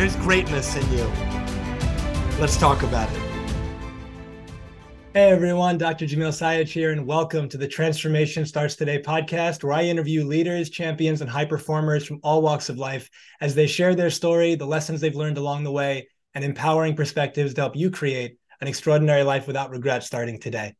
there's greatness in you. Let's talk about it. Hey everyone, Dr. Jamil Sayed here, and welcome to the Transformation Starts Today podcast, where I interview leaders, champions, and high performers from all walks of life as they share their story, the lessons they've learned along the way, and empowering perspectives to help you create an extraordinary life without regret starting today.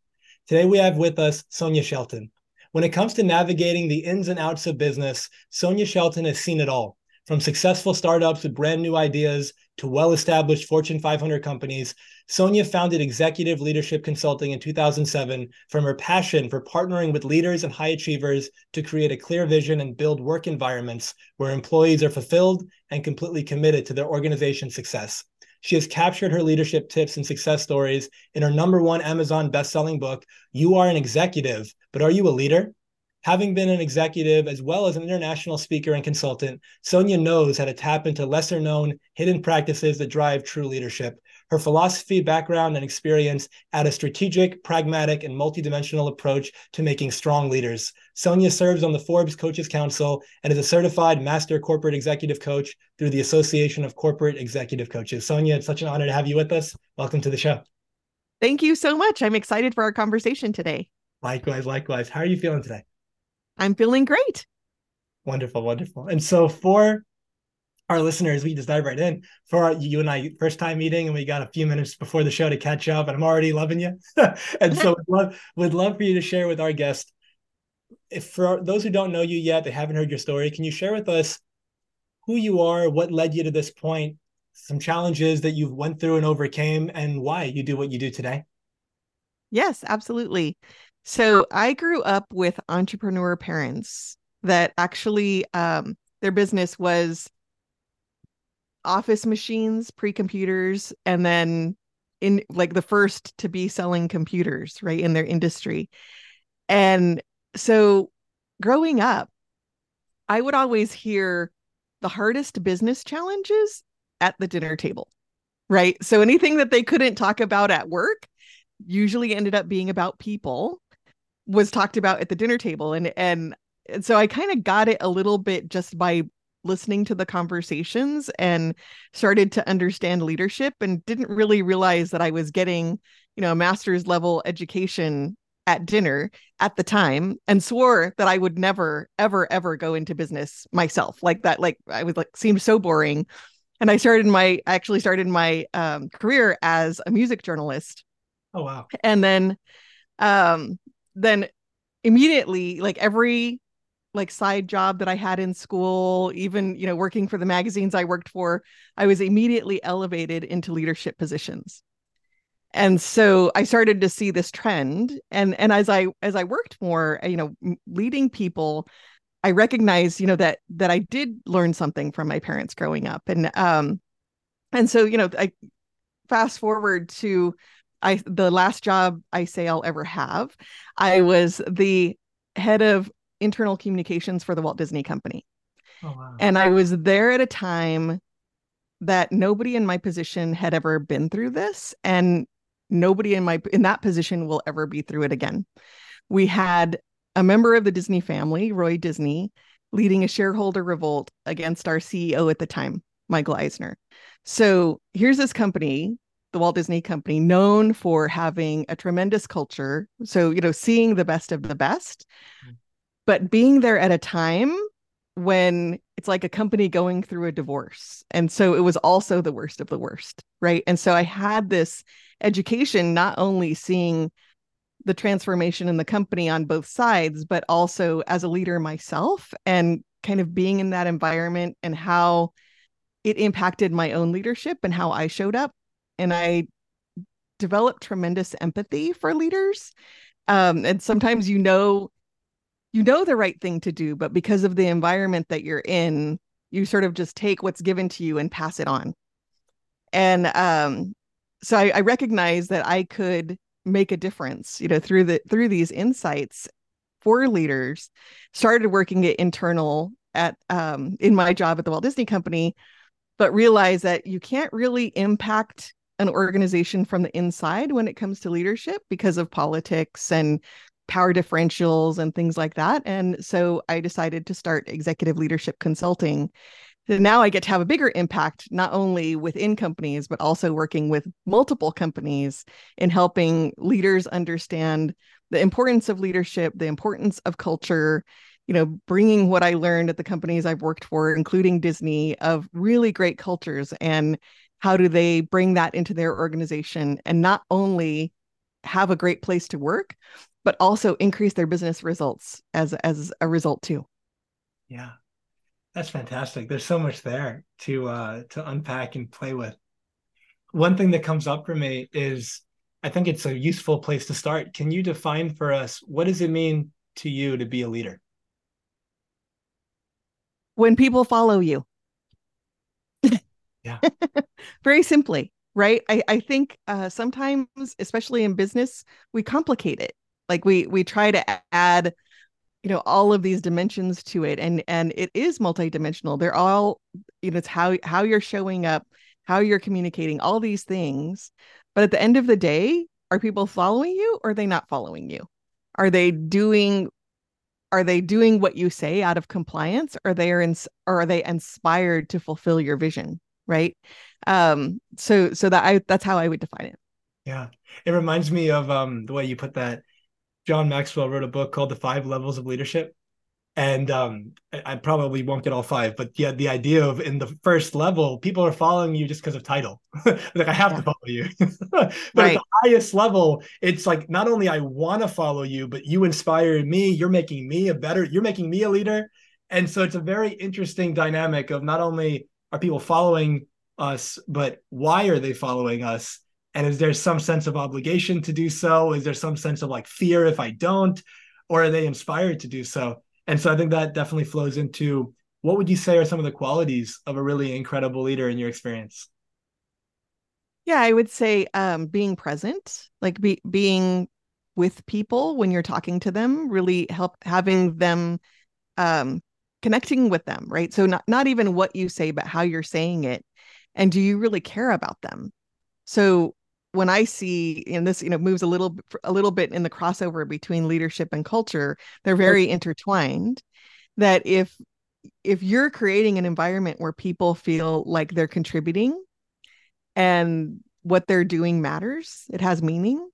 Today we have with us Sonya Shelton. When it comes to navigating the ins and outs of business, Sonya Shelton has seen it all from successful startups with brand new ideas to well established Fortune 500 companies, Sonya founded Executive Leadership Consulting in 2007 from her passion for partnering with leaders and high achievers to create a clear vision and build work environments where employees are fulfilled and completely committed to their organization's success. She has captured her leadership tips and success stories in her number one Amazon best-selling book, You Are an Executive, but Are You a Leader? Having been an executive as well as an international speaker and consultant, Sonya knows how to tap into lesser known hidden practices that drive true leadership. Her philosophy, background, and experience add a strategic, pragmatic, and multidimensional approach to making strong leaders. Sonya serves on the Forbes Coaches Council and is a certified master corporate executive coach through the Association of Corporate Executive Coaches. Sonya, it's such an honor to have you with us. Welcome to the show. Thank you so much. I'm excited for our conversation today. Likewise, likewise. How are you feeling today? I'm feeling great. Wonderful, wonderful. And so for our listeners, we just dive right in for our, you and I first time meeting, and we got a few minutes before the show to catch up, and I'm already loving you. and so would love, would love for you to share with our guest. If for those who don't know you yet, they haven't heard your story, can you share with us who you are, what led you to this point, some challenges that you've went through and overcame, and why you do what you do today? Yes, absolutely. So I grew up with entrepreneur parents that actually um, their business was office machines, pre-computers, and then in like the first to be selling computers, right, in their industry. And so growing up, I would always hear the hardest business challenges at the dinner table, right? So anything that they couldn't talk about at work usually ended up being about people was talked about at the dinner table and and, so I kind of got it a little bit just by listening to the conversations and started to understand leadership and didn't really realize that I was getting, you know, a master's level education at dinner at the time and swore that I would never ever ever go into business myself like that like I was like seemed so boring and I started my I actually started my um, career as a music journalist. Oh wow. And then um then immediately like every like side job that I had in school, even you know working for the magazines I worked for, I was immediately elevated into leadership positions. And so I started to see this trend and and as I as I worked more, you know, leading people, I recognized, you know, that that I did learn something from my parents growing up and um and so, you know, I fast forward to I the last job I say I'll ever have, I was the head of internal communications for the Walt Disney Company. Oh, wow. And I was there at a time that nobody in my position had ever been through this and nobody in my in that position will ever be through it again. We had a member of the Disney family, Roy Disney, leading a shareholder revolt against our CEO at the time, Michael Eisner. So here's this company the Walt Disney Company, known for having a tremendous culture. So, you know, seeing the best of the best, mm. but being there at a time when it's like a company going through a divorce. And so it was also the worst of the worst. Right. And so I had this education, not only seeing the transformation in the company on both sides, but also as a leader myself and kind of being in that environment and how it impacted my own leadership and how I showed up and I developed tremendous empathy for leaders. Um, and sometimes you know you know the right thing to do, but because of the environment that you're in, you sort of just take what's given to you and pass it on. and um, so I, I recognized that I could make a difference, you know, through the through these insights for leaders. Started working at internal at um, in my job at the Walt Disney Company, but realized that you can't really impact an organization from the inside when it comes to leadership because of politics and power differentials and things like that. And so I decided to start executive leadership consulting. And now I get to have a bigger impact, not only within companies, but also working with multiple companies in helping leaders understand the importance of leadership, the importance of culture, you know, bringing what I learned at the companies I've worked for, including Disney, of really great cultures and how do they bring that into their organization and not only have a great place to work, but also increase their business results as as a result too. Yeah. That's fantastic. There's so much there to uh to unpack and play with. One thing that comes up for me is I think it's a useful place to start. Can you define for us what does it mean to you to be a leader? When people follow you. Yeah. Very simply, right? I, I think uh, sometimes, especially in business, we complicate it. Like we we try to add you know all of these dimensions to it and and it is multidimensional. They're all you know it's how how you're showing up how you're communicating all these things. But at the end of the day are people following you or are they not following you? Are they doing are they doing what you say out of compliance? Or they are or are they inspired to fulfill your vision right um so so that i that's how i would define it yeah it reminds me of um the way you put that John Maxwell wrote a book called The Five Levels of Leadership. And um, I, probably won't get all five, but yeah, the idea of in the first level, people are following you just because of title. like I have yeah. to follow you. but right. at the highest level, it's like not only I want to follow you, but you inspire me. You're making me a better. You're making me a leader. And so it's a very interesting dynamic of not only are people following us, but why are they following us? And is there some sense of obligation to do so? Is there some sense of like fear if I don't? Or are they inspired to do so? And so I think that definitely flows into what would you say are some of the qualities of a really incredible leader in your experience? Yeah, I would say um, being present, like be, being with people when you're talking to them, really help having them um, connecting with them, right? So not not even what you say, but how you're saying it, and do you really care about them? So when I see, and this, you know, moves a little, a little bit in the crossover between leadership and culture, they're very intertwined. That if, if you're creating an environment where people feel like they're contributing, and what they're doing matters, it has meaning,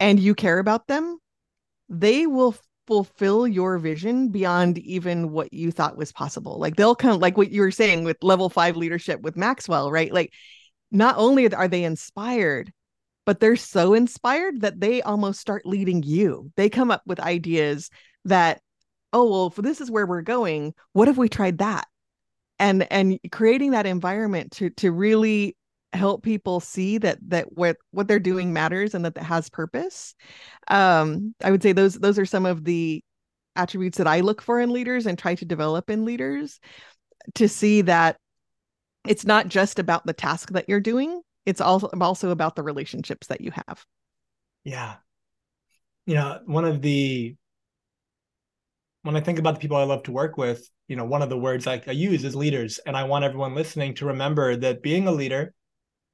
and you care about them, they will fulfill your vision beyond even what you thought was possible. Like they'll come, like what you were saying with level five leadership with Maxwell, right? Like not only are they inspired, but they're so inspired that they almost start leading you. They come up with ideas that, oh, well, this is where we're going, what if we tried that? And and creating that environment to to really help people see that that what what they're doing matters and that that has purpose. Um, I would say those those are some of the attributes that I look for in leaders and try to develop in leaders to see that it's not just about the task that you're doing it's also also about the relationships that you have yeah you know one of the when i think about the people i love to work with you know one of the words I, I use is leaders and i want everyone listening to remember that being a leader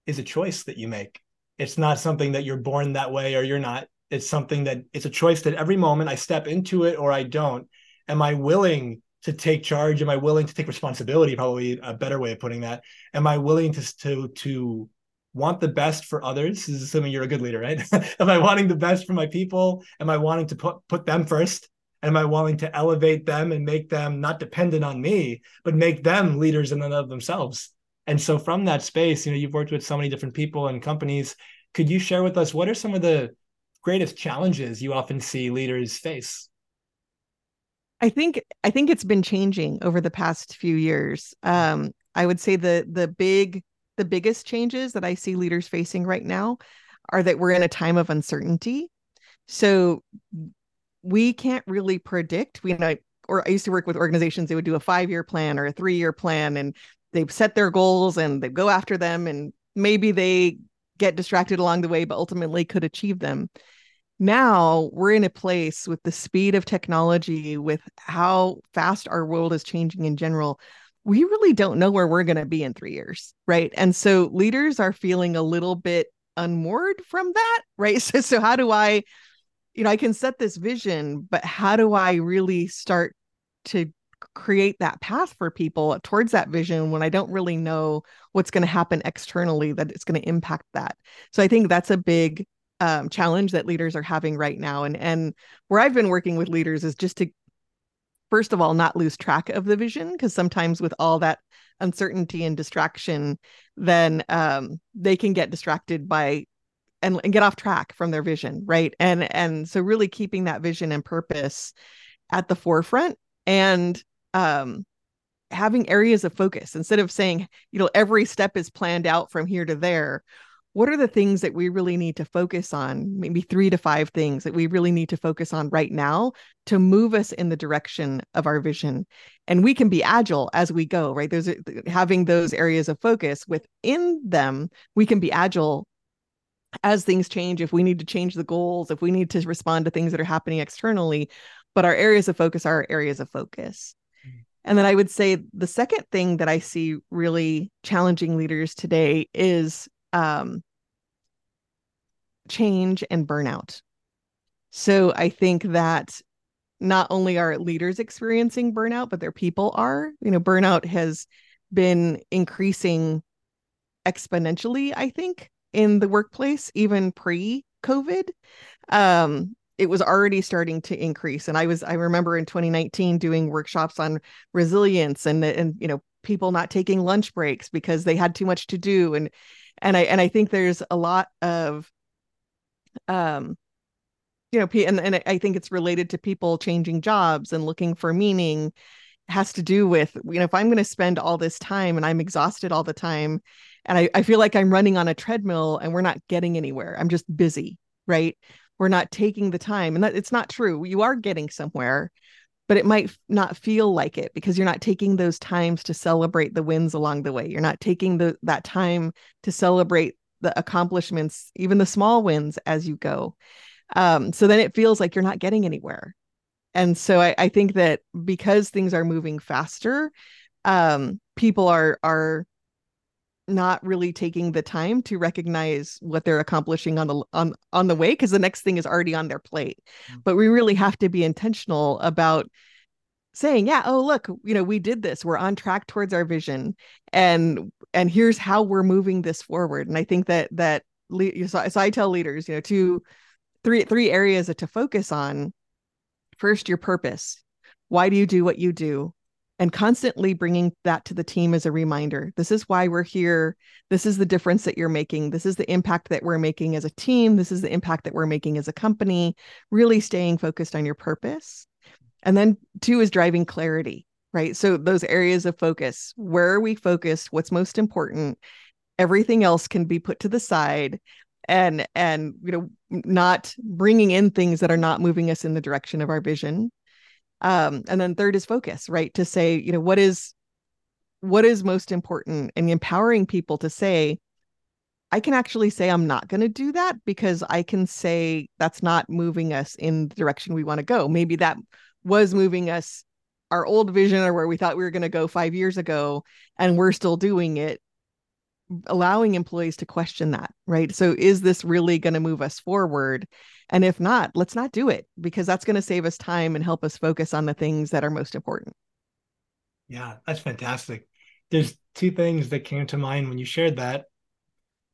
is a choice that you make it's not something that you're born that way or you're not it's something that it's a choice that every moment i step into it or i don't am i willing to take charge? Am I willing to take responsibility? Probably a better way of putting that. Am I willing to to to want the best for others? This is assuming you're a good leader, right? Am I wanting the best for my people? Am I wanting to put put them first? Am I willing to elevate them and make them not dependent on me, but make them leaders in and of themselves? And so from that space, you know, you've worked with so many different people and companies. Could you share with us what are some of the greatest challenges you often see leaders face? I think I think it's been changing over the past few years. Um, I would say the the big the biggest changes that I see leaders facing right now are that we're in a time of uncertainty. So we can't really predict. We know, or I used to work with organizations. They would do a five year plan or a three year plan, and they set their goals and they go after them, and maybe they get distracted along the way, but ultimately could achieve them. Now we're in a place with the speed of technology, with how fast our world is changing in general. We really don't know where we're going to be in three years, right? And so leaders are feeling a little bit unmoored from that, right? So, so how do I, you know, I can set this vision, but how do I really start to create that path for people towards that vision when I don't really know what's going to happen externally that it's going to impact that. So I think that's a big um, challenge that leaders are having right now. And and where I've been working with leaders is just to first of all not lose track of the vision because sometimes with all that uncertainty and distraction, then um, they can get distracted by and, and get off track from their vision, right? And and so really keeping that vision and purpose at the forefront and um, having areas of focus instead of saying, you know, every step is planned out from here to there. What are the things that we really need to focus on? Maybe three to five things that we really need to focus on right now to move us in the direction of our vision. And we can be agile as we go, right? There's having those areas of focus within them, we can be agile as things change, if we need to change the goals, if we need to respond to things that are happening externally, but our areas of focus are areas of focus. And then I would say the second thing that I see really challenging leaders today is um, change and burnout. So I think that not only are leaders experiencing burnout, but their people are. You know, burnout has been increasing exponentially, I think, in the workplace, even pre COVID. Um, it was already starting to increase and i was i remember in 2019 doing workshops on resilience and and you know people not taking lunch breaks because they had too much to do and and i and i think there's a lot of um you know and, and i think it's related to people changing jobs and looking for meaning has to do with you know if i'm going to spend all this time and i'm exhausted all the time and I, I feel like i'm running on a treadmill and we're not getting anywhere i'm just busy right we're not taking the time and that it's not true. You are getting somewhere but it might not feel like it because you're not taking those times to celebrate the wins along the way. You're not taking the that time to celebrate the accomplishments even the small wins as you go. Um, so then it feels like you're not getting anywhere. And so I, I think that because things are moving faster um, people are are not really taking the time to recognize what they're accomplishing on the on on the way because the next thing is already on their plate. Mm-hmm. but we really have to be intentional about saying yeah oh look you know we did this. We're on track towards our vision. And and here's how we're moving this forward. And i think that that so, so i tell leaders you know two three three areas to focus on. First your purpose. Why do you do what you do and constantly bringing that to the team as a reminder. This is why we're here. This is the difference that you're making. This is the impact that we're making as a team. This is the impact that we're making as a company really staying focused on your purpose. And then two is driving clarity right? So those areas of focus where are we focused? What's most important? Everything else can be put to the side and and you know not bringing in things that are not moving us in the direction of our vision um and then third is focus right? To say you know what is what is most important and empowering people to say i can actually say i'm not going to do that because i can say that's not moving us in the direction we want to go. Maybe that was moving us our old vision or where we thought we were going to go 5 years ago and we're still doing it allowing employees to question that right? So is this really going to move us forward and if not, let's not do it because that's going to save us time and help us focus on the things that are most important. Yeah, that's fantastic. There's two things that came to mind when you shared that.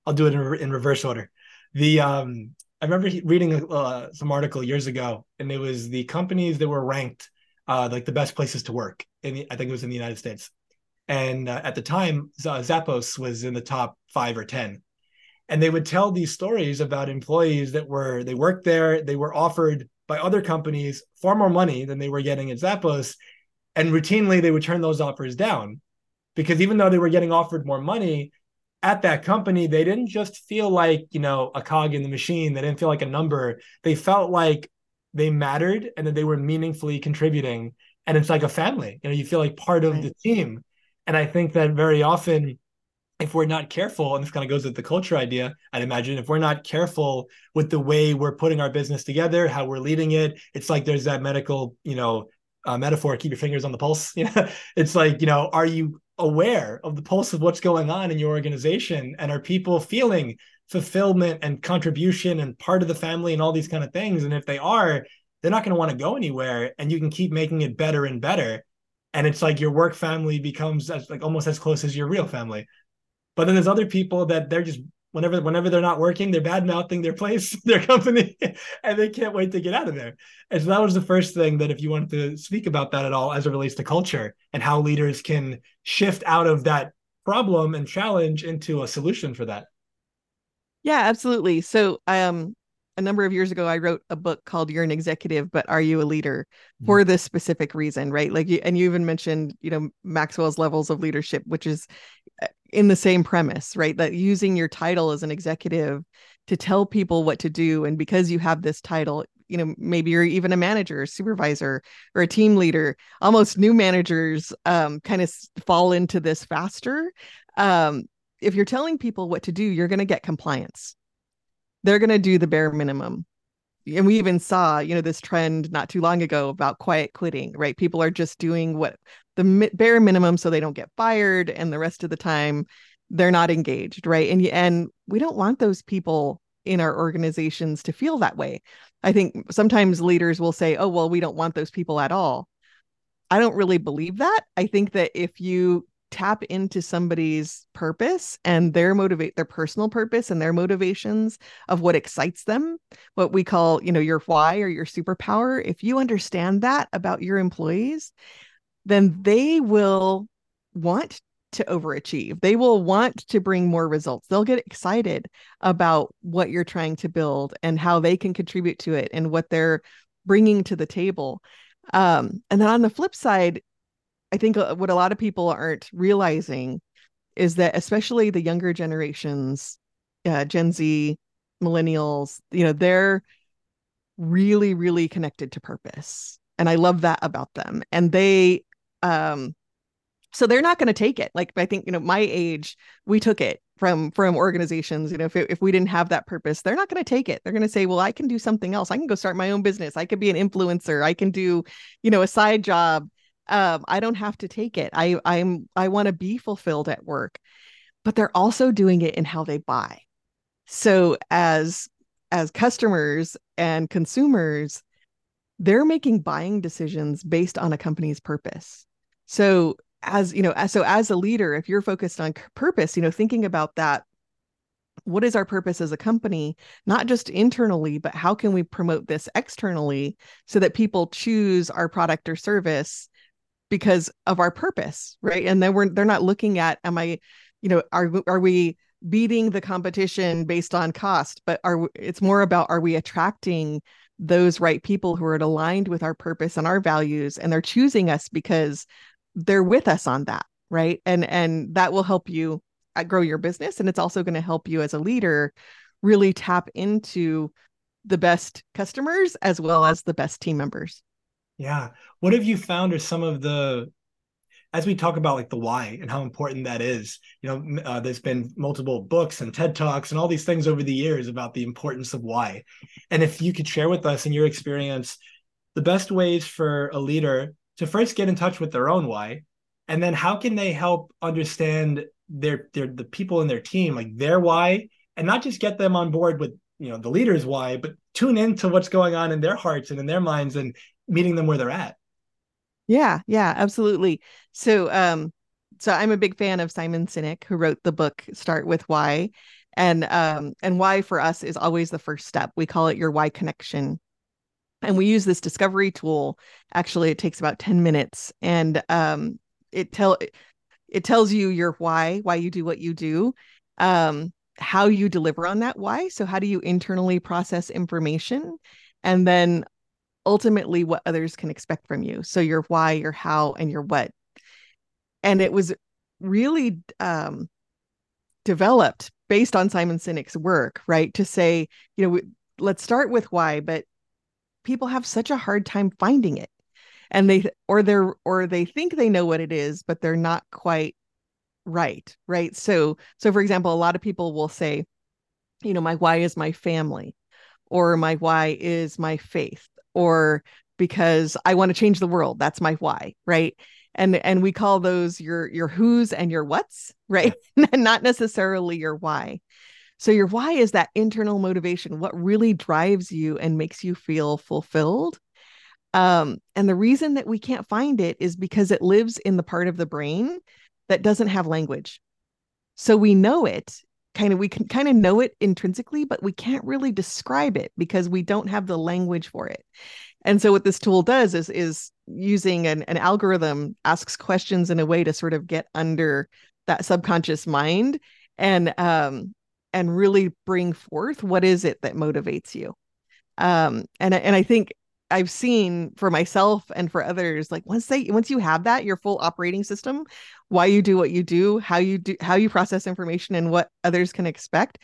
I'll do it in, in reverse order. The um, I remember reading uh, some article years ago, and it was the companies that were ranked uh, like the best places to work. In the, I think it was in the United States, and uh, at the time, Zappos was in the top five or ten and they would tell these stories about employees that were they worked there they were offered by other companies far more money than they were getting at zappos. And routinely they would turn those offers down because even though they were getting offered more money at that company they didn't just feel like you know a cog in the machine. They didn't feel like a number. They felt like they mattered and that they were meaningfully contributing. And it's like a family you know you feel like part of right. the team. And i think that very often if we're not careful, and this kind of goes with the culture idea, I'd imagine, if we're not careful with the way we're putting our business together, how we're leading it, it's like there's that medical, you know, uh, metaphor, keep your fingers on the pulse. It's like, you know, are you aware of the pulse of what's going on in your organization? And are people feeling fulfillment and contribution and part of the family and all these kind of things? And if they are, they're not going to want to go anywhere and you can keep making it better and better. And it's like your work family becomes as like almost as close as your real family. But then there's other people that they're just whenever whenever they're not working, they're bad mouthing their place, their company, and they can't wait to get out of there. And so that was the first thing that if you wanted to speak about that at all as it relates to culture and how leaders can shift out of that problem and challenge into a solution for that. Yeah, absolutely. So I um a number of years ago i wrote a book called you're an executive but are you a leader? Mm-hmm. for this specific reason right? Like you and you even mentioned you know maxwell's levels of leadership which is uh, in the same premise right? That using your title as an executive to tell people what to do and because you have this title you know maybe you're even a manager supervisor or a team leader almost new managers um, kind of fall into this faster. Um, if you're telling people what to do you're going to get compliance they're going to do the bare minimum. And we even saw you know this trend not too long ago about quiet quitting right? People are just doing what the bare minimum so they don't get fired and the rest of the time they're not engaged right? And and we don't want those people in our organizations to feel that way. I think sometimes leaders will say oh well we don't want those people at all. I don't really believe that. I think that if you tap into somebody's purpose and their motivate their personal purpose and their motivations of what excites them what we call you know your why or your superpower. If you understand that about your employees then they will want to overachieve. They will want to bring more results. They'll get excited about what you're trying to build and how they can contribute to it and what they're bringing to the table. Um, and then on the flip side I think uh, what a lot of people aren't realizing is that especially the younger generations, uh, Gen Z, millennials, you know, they're really, really connected to purpose. And I love that about them. And they, um, so they're not going to take it. Like I think, you know, my age, we took it from from organizations you know if, it, if we didn't have that purpose they're not going to take it they're going to say well i can do something else i can go start my own business i could be an influencer i can do you know a side job um, I don't have to take it. I I'm I want to be fulfilled at work, but they're also doing it in how they buy. So as as customers and consumers, they're making buying decisions based on a company's purpose. So as you know, as, so as a leader, if you're focused on purpose, you know, thinking about that what is our purpose as a company not just internally but how can we promote this externally so that people choose our product or service because of our purpose right? And then we're they're not looking at am i you know are are we beating the competition based on cost? But are it's more about are we attracting those right people who are aligned with our purpose and our values and they're choosing us because they're with us on that right? And and that will help you uh, grow your business and it's also going to help you as a leader really tap into the best customers as well as the best team members yeah. What have you found are some of the, as we talk about like the why and how important that is, you know, uh, there's been multiple books and TED Talks and all these things over the years about the importance of why. And if you could share with us in your experience, the best ways for a leader to first get in touch with their own why, and then how can they help understand their their the people in their team, like their why, and not just get them on board with you know the leader's why, but tune into what's going on in their hearts and in their minds and meeting them where they're at. Yeah, yeah, absolutely. So um so I'm a big fan of Simon Sinek who wrote the book Start with Why. And um and why for us is always the first step. We call it your why connection. And we use this discovery tool. Actually, it takes about 10 minutes and um it tell it tells you your why, why you do what you do. Um how you deliver on that why. So how do you internally process information? And then ultimately what others can expect from you. So your why, your how, and your what. And it was really um, developed based on Simon Sinek's work, right? To say, you know, let's start with why, but people have such a hard time finding it. And they or they're or they think they know what it is, but they're not quite right right so so for example a lot of people will say you know my why is my family or my why is my faith or because i want to change the world that's my why right? And and we call those your your who's and your what's right? And not necessarily your why. So your why is that internal motivation what really drives you and makes you feel fulfilled. Um, and the reason that we can't find it is because it lives in the part of the brain that doesn't have language. So we know it kind of we can kind of know it intrinsically but we can't really describe it because we don't have the language for it. And so what this tool does is is using an, an algorithm asks questions in a way to sort of get under that subconscious mind and um and really bring forth what is it that motivates you. Um and and i think i've seen for myself and for others like once they once you have that your full operating system why you do what you do how you do how you process information and what others can expect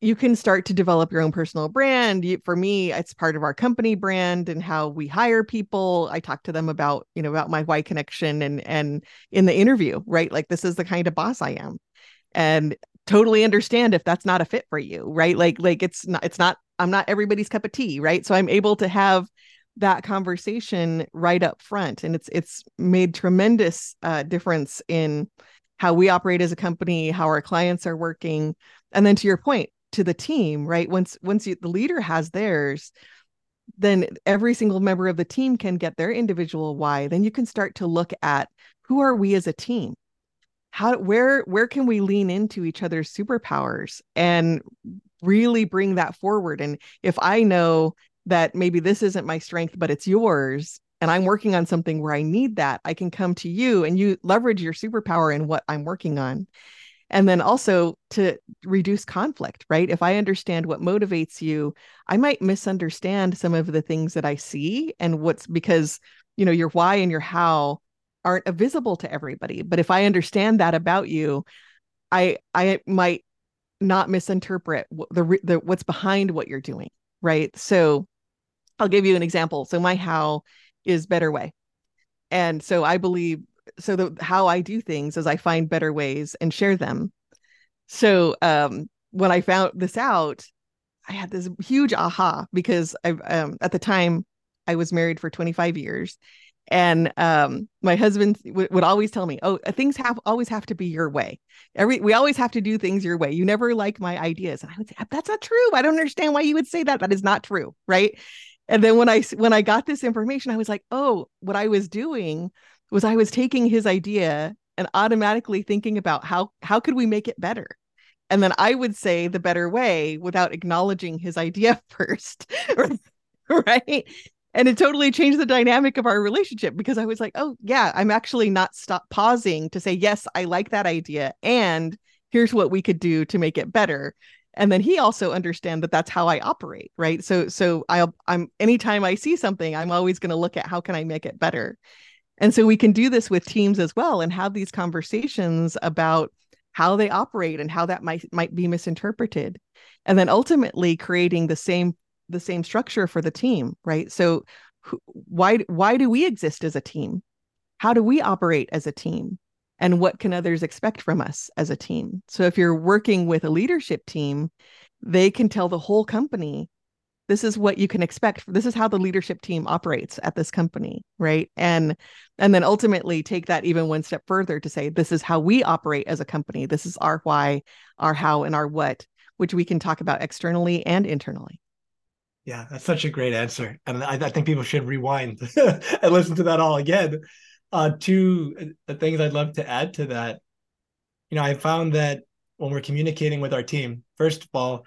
you can start to develop your own personal brand. You, for me, it's part of our company brand and how we hire people. I talk to them about, you know, about my why connection and and in the interview, right? Like this is the kind of boss I am. And totally understand if that's not a fit for you, right? Like like it's not it's not I'm not everybody's cup of tea, right? So I'm able to have that conversation right up front and it's it's made tremendous uh, difference in how we operate as a company, how our clients are working. And then to your point, to the team right once once you, the leader has theirs then every single member of the team can get their individual why then you can start to look at who are we as a team how where where can we lean into each other's superpowers and really bring that forward. And if i know that maybe this isn't my strength but it's yours and i'm working on something where i need that i can come to you and you leverage your superpower in what i'm working on. And then also to reduce conflict right? If i understand what motivates you i might misunderstand some of the things that i see and what's because you know your why and your how aren't visible to everybody. But if i understand that about you i i might not misinterpret the, the what's behind what you're doing right? So i'll give you an example. So my how is better way. And so i believe so the how I do things is I find better ways and share them. So um, when I found this out, I had this huge aha because I um, at the time I was married for 25 years, and um, my husband w- would always tell me, "Oh, things have always have to be your way. Every we always have to do things your way. You never like my ideas." And I would say, "That's not true. I don't understand why you would say that. That is not true, right?" And then when I when I got this information, I was like, "Oh, what I was doing was I was taking his idea and automatically thinking about how how could we make it better and then i would say the better way without acknowledging his idea first right and it totally changed the dynamic of our relationship because i was like oh yeah i'm actually not stop pausing to say yes i like that idea and here's what we could do to make it better. And then he also understand that that's how i operate right? So so i'll i'm anytime i see something i'm always going to look at how can i make it better. And so we can do this with teams as well and have these conversations about how they operate and how that might might be misinterpreted. And then ultimately creating the same the same structure for the team, right? So why why do we exist as a team? How do we operate as a team? And what can others expect from us as a team? So if you're working with a leadership team, they can tell the whole company this is what you can expect this is how the leadership team operates at this company right and and then ultimately take that even one step further to say this is how we operate as a company this is our why our how and our what which we can talk about externally and internally yeah that's such a great answer and i, I think people should rewind and listen to that all again uh two the things i'd love to add to that you know i found that when we're communicating with our team first of all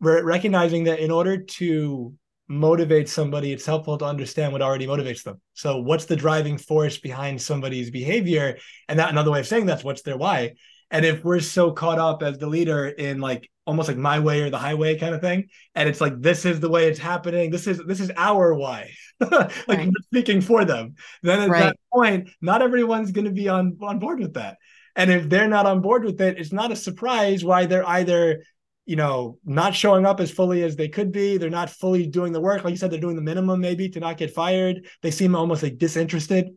we're recognizing that in order to motivate somebody, it's helpful to understand what already motivates them. So, what's the driving force behind somebody's behavior? And that another way of saying that's what's their why. And if we're so caught up as the leader in like almost like my way or the highway kind of thing, and it's like this is the way it's happening, this is this is our why, like right. speaking for them. Then at right. that point, not everyone's going to be on on board with that. And if they're not on board with it, it's not a surprise why they're either you know, not showing up as fully as they could be. They're not fully doing the work. Like you said, they're doing the minimum maybe to not get fired. They seem almost like disinterested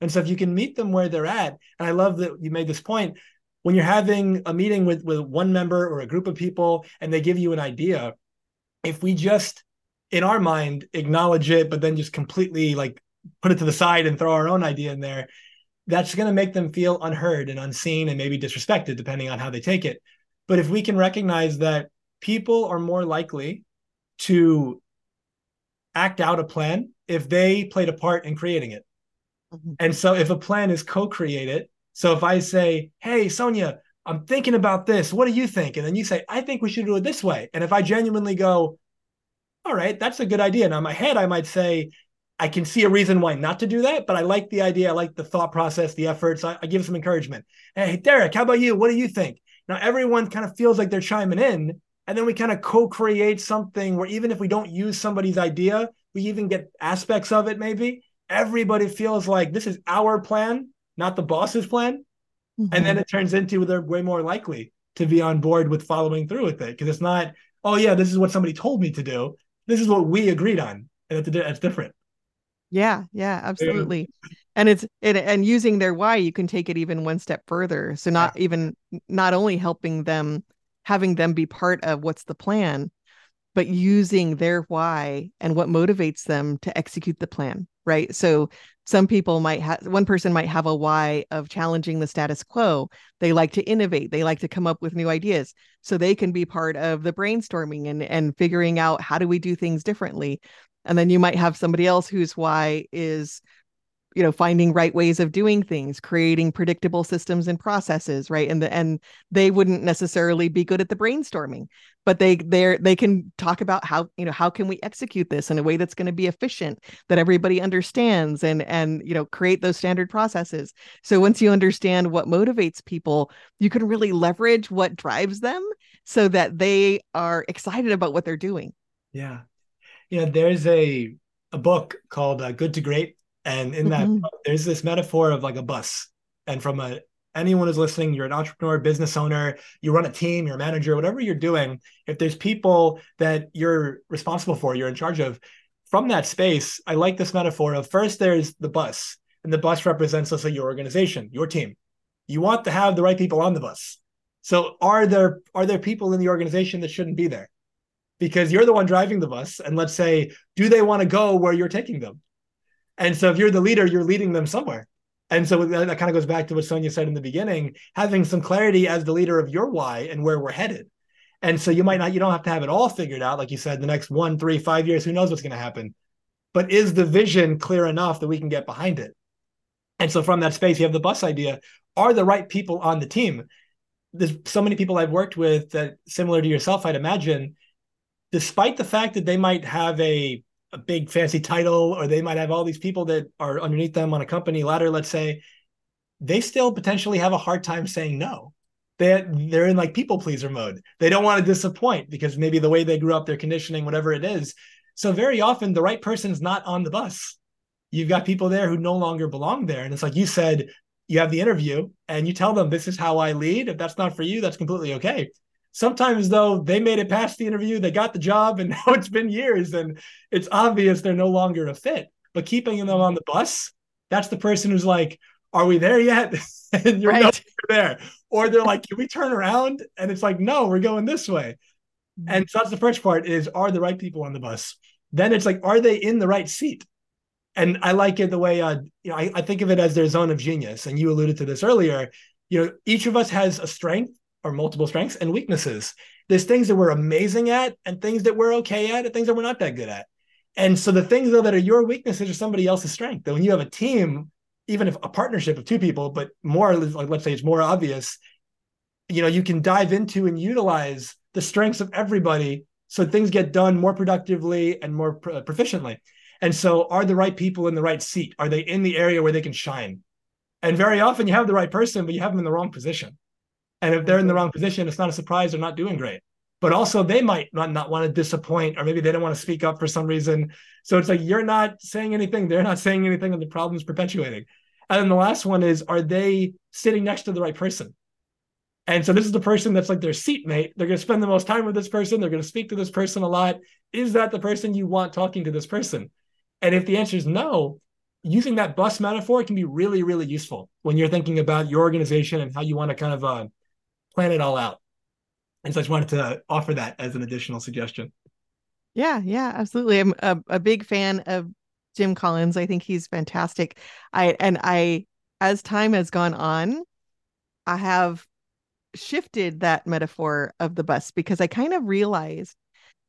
And so if you can meet them where they're at, and I love that you made this point, when you're having a meeting with with one member or a group of people and they give you an idea, if we just in our mind acknowledge it, but then just completely like put it to the side and throw our own idea in there, that's going to make them feel unheard and unseen and maybe disrespected, depending on how they take it. But if we can recognize that people are more likely to act out a plan if they played a part in creating it. Mm-hmm. And so if a plan is co-created, so if I say, "Hey Sonya, I'm thinking about this. What do you think?" and then you say, "I think we should do it this way." And if I genuinely go, "All right, that's a good idea." Now in my head I might say, I can see a reason why not to do that, but I like the idea. I like the thought process, the efforts. I, I give some encouragement. Hey, Derek, how about you? What do you think? Now everyone kind of feels like they're chiming in, and then we kind of co-create something where even if we don't use somebody's idea, we even get aspects of it. Maybe everybody feels like this is our plan, not the boss's plan, mm-hmm. and then it turns into they're way more likely to be on board with following through with it because it's not, oh yeah, this is what somebody told me to do. This is what we agreed on, and it's, it's different. Yeah, yeah, absolutely. Yeah. And it's it, and using their why, you can take it even one step further. So not yeah. even not only helping them having them be part of what's the plan, but using their why and what motivates them to execute the plan, right? So some people might have one person might have a why of challenging the status quo. They like to innovate, they like to come up with new ideas. So they can be part of the brainstorming and and figuring out how do we do things differently and then you might have somebody else whose why is you know finding right ways of doing things creating predictable systems and processes right? And the and they wouldn't necessarily be good at the brainstorming but they they're they can talk about how you know how can we execute this in a way that's going to be efficient that everybody understands and and you know create those standard processes. So once you understand what motivates people you can really leverage what drives them so that they are excited about what they're doing. Yeah. Yeah there's a a book called uh, Good to Great, and in that mm-hmm. there's this metaphor of like a bus. And from a anyone who's listening, you're an entrepreneur, business owner, you run a team, you're a manager, whatever you're doing. If there's people that you're responsible for, you're in charge of, from that space, I like this metaphor of first there's the bus, and the bus represents, let's say, your organization, your team. You want to have the right people on the bus. So are there are there people in the organization that shouldn't be there? because you're the one driving the bus. And let's say, do they want to go where you're taking them? And so if you're the leader, you're leading them somewhere. And so that, kind of goes back to what Sonya said in the beginning, having some clarity as the leader of your why and where we're headed. And so you might not, you don't have to have it all figured out. Like you said, the next one, three, five years, who knows what's going to happen. But is the vision clear enough that we can get behind it? And so from that space, you have the bus idea. Are the right people on the team? There's so many people I've worked with that similar to yourself, I'd imagine, despite the fact that they might have a, a big fancy title or they might have all these people that are underneath them on a company ladder, let's say, they still potentially have a hard time saying no. They, they're in like people pleaser mode. They don't want to disappoint because maybe the way they grew up, their conditioning, whatever it is. So very often the right person's not on the bus. You've got people there who no longer belong there. And it's like you said, you have the interview and you tell them this is how I lead. If that's not for you, that's completely okay sometimes though they made it past the interview they got the job and now it's been years and it's obvious they're no longer a fit. But keeping them on the bus that's the person who's like are we there yet? And you're right. there. Or they're like can we turn around? And it's like no we're going this way. And so that's the first part is are the right people on the bus? Then it's like are they in the right seat? And i like it the way uh, you know I, I think of it as their zone of genius. And you alluded to this earlier. You know each of us has a strength our multiple strengths and weaknesses. There's things that we're amazing at and things that we're okay at and things that we're not that good at. And so the things though that are your weaknesses are somebody else's strength. That when you have a team, even if a partnership of two people, but more like let's say it's more obvious, you know, you can dive into and utilize the strengths of everybody so things get done more productively and more proficiently. And so are the right people in the right seat? Are they in the area where they can shine? And very often you have the right person, but you have them in the wrong position. And if they're in the wrong position, it's not a surprise they're not doing great. But also, they might not, not want to disappoint, or maybe they don't want to speak up for some reason. So it's like you're not saying anything, they're not saying anything, and the problem's perpetuating. And then the last one is are they sitting next to the right person? And so this is the person that's like their seatmate. They're going to spend the most time with this person. They're going to speak to this person a lot. Is that the person you want talking to this person? And if the answer is no, using that bus metaphor can be really, really useful when you're thinking about your organization and how you want to kind of uh, plan it all out. And so I just wanted to offer that as an additional suggestion. Yeah, yeah, absolutely. I'm a, a big fan of Jim Collins. I think he's fantastic. I and I as time has gone on, I have shifted that metaphor of the bus because I kind of realized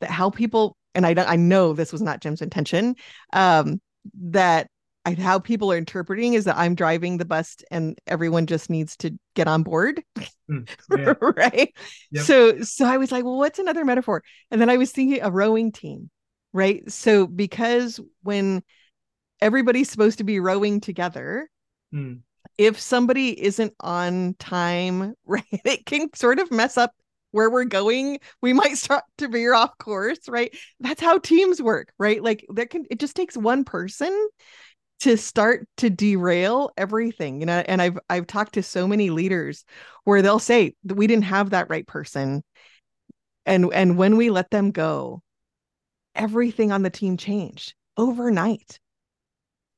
that how people and I I know this was not Jim's intention um that I, how people are interpreting is that I'm driving the bus and everyone just needs to get on board. Mm, yeah. right. Yep. So so I was like, well, what's another metaphor? And then I was thinking a rowing team, right? So because when everybody's supposed to be rowing together, mm. if somebody isn't on time, right, it can sort of mess up where we're going we might start to veer off course right that's how teams work right like there can it just takes one person to start to derail everything you know and i've i've talked to so many leaders where they'll say we didn't have that right person. And and when we let them go everything on the team changed overnight.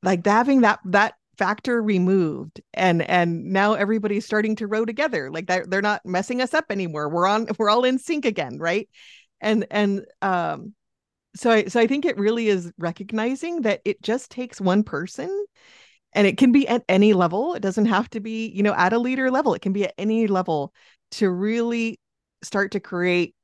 Like having that that factor removed and and now everybody's starting to row together. Like they're, they're not messing us up anymore. We're on we're all in sync again right? And and um so I, so I think it really is recognizing that it just takes one person and it can be at any level. It doesn't have to be you know at a leader level. It can be at any level to really start to create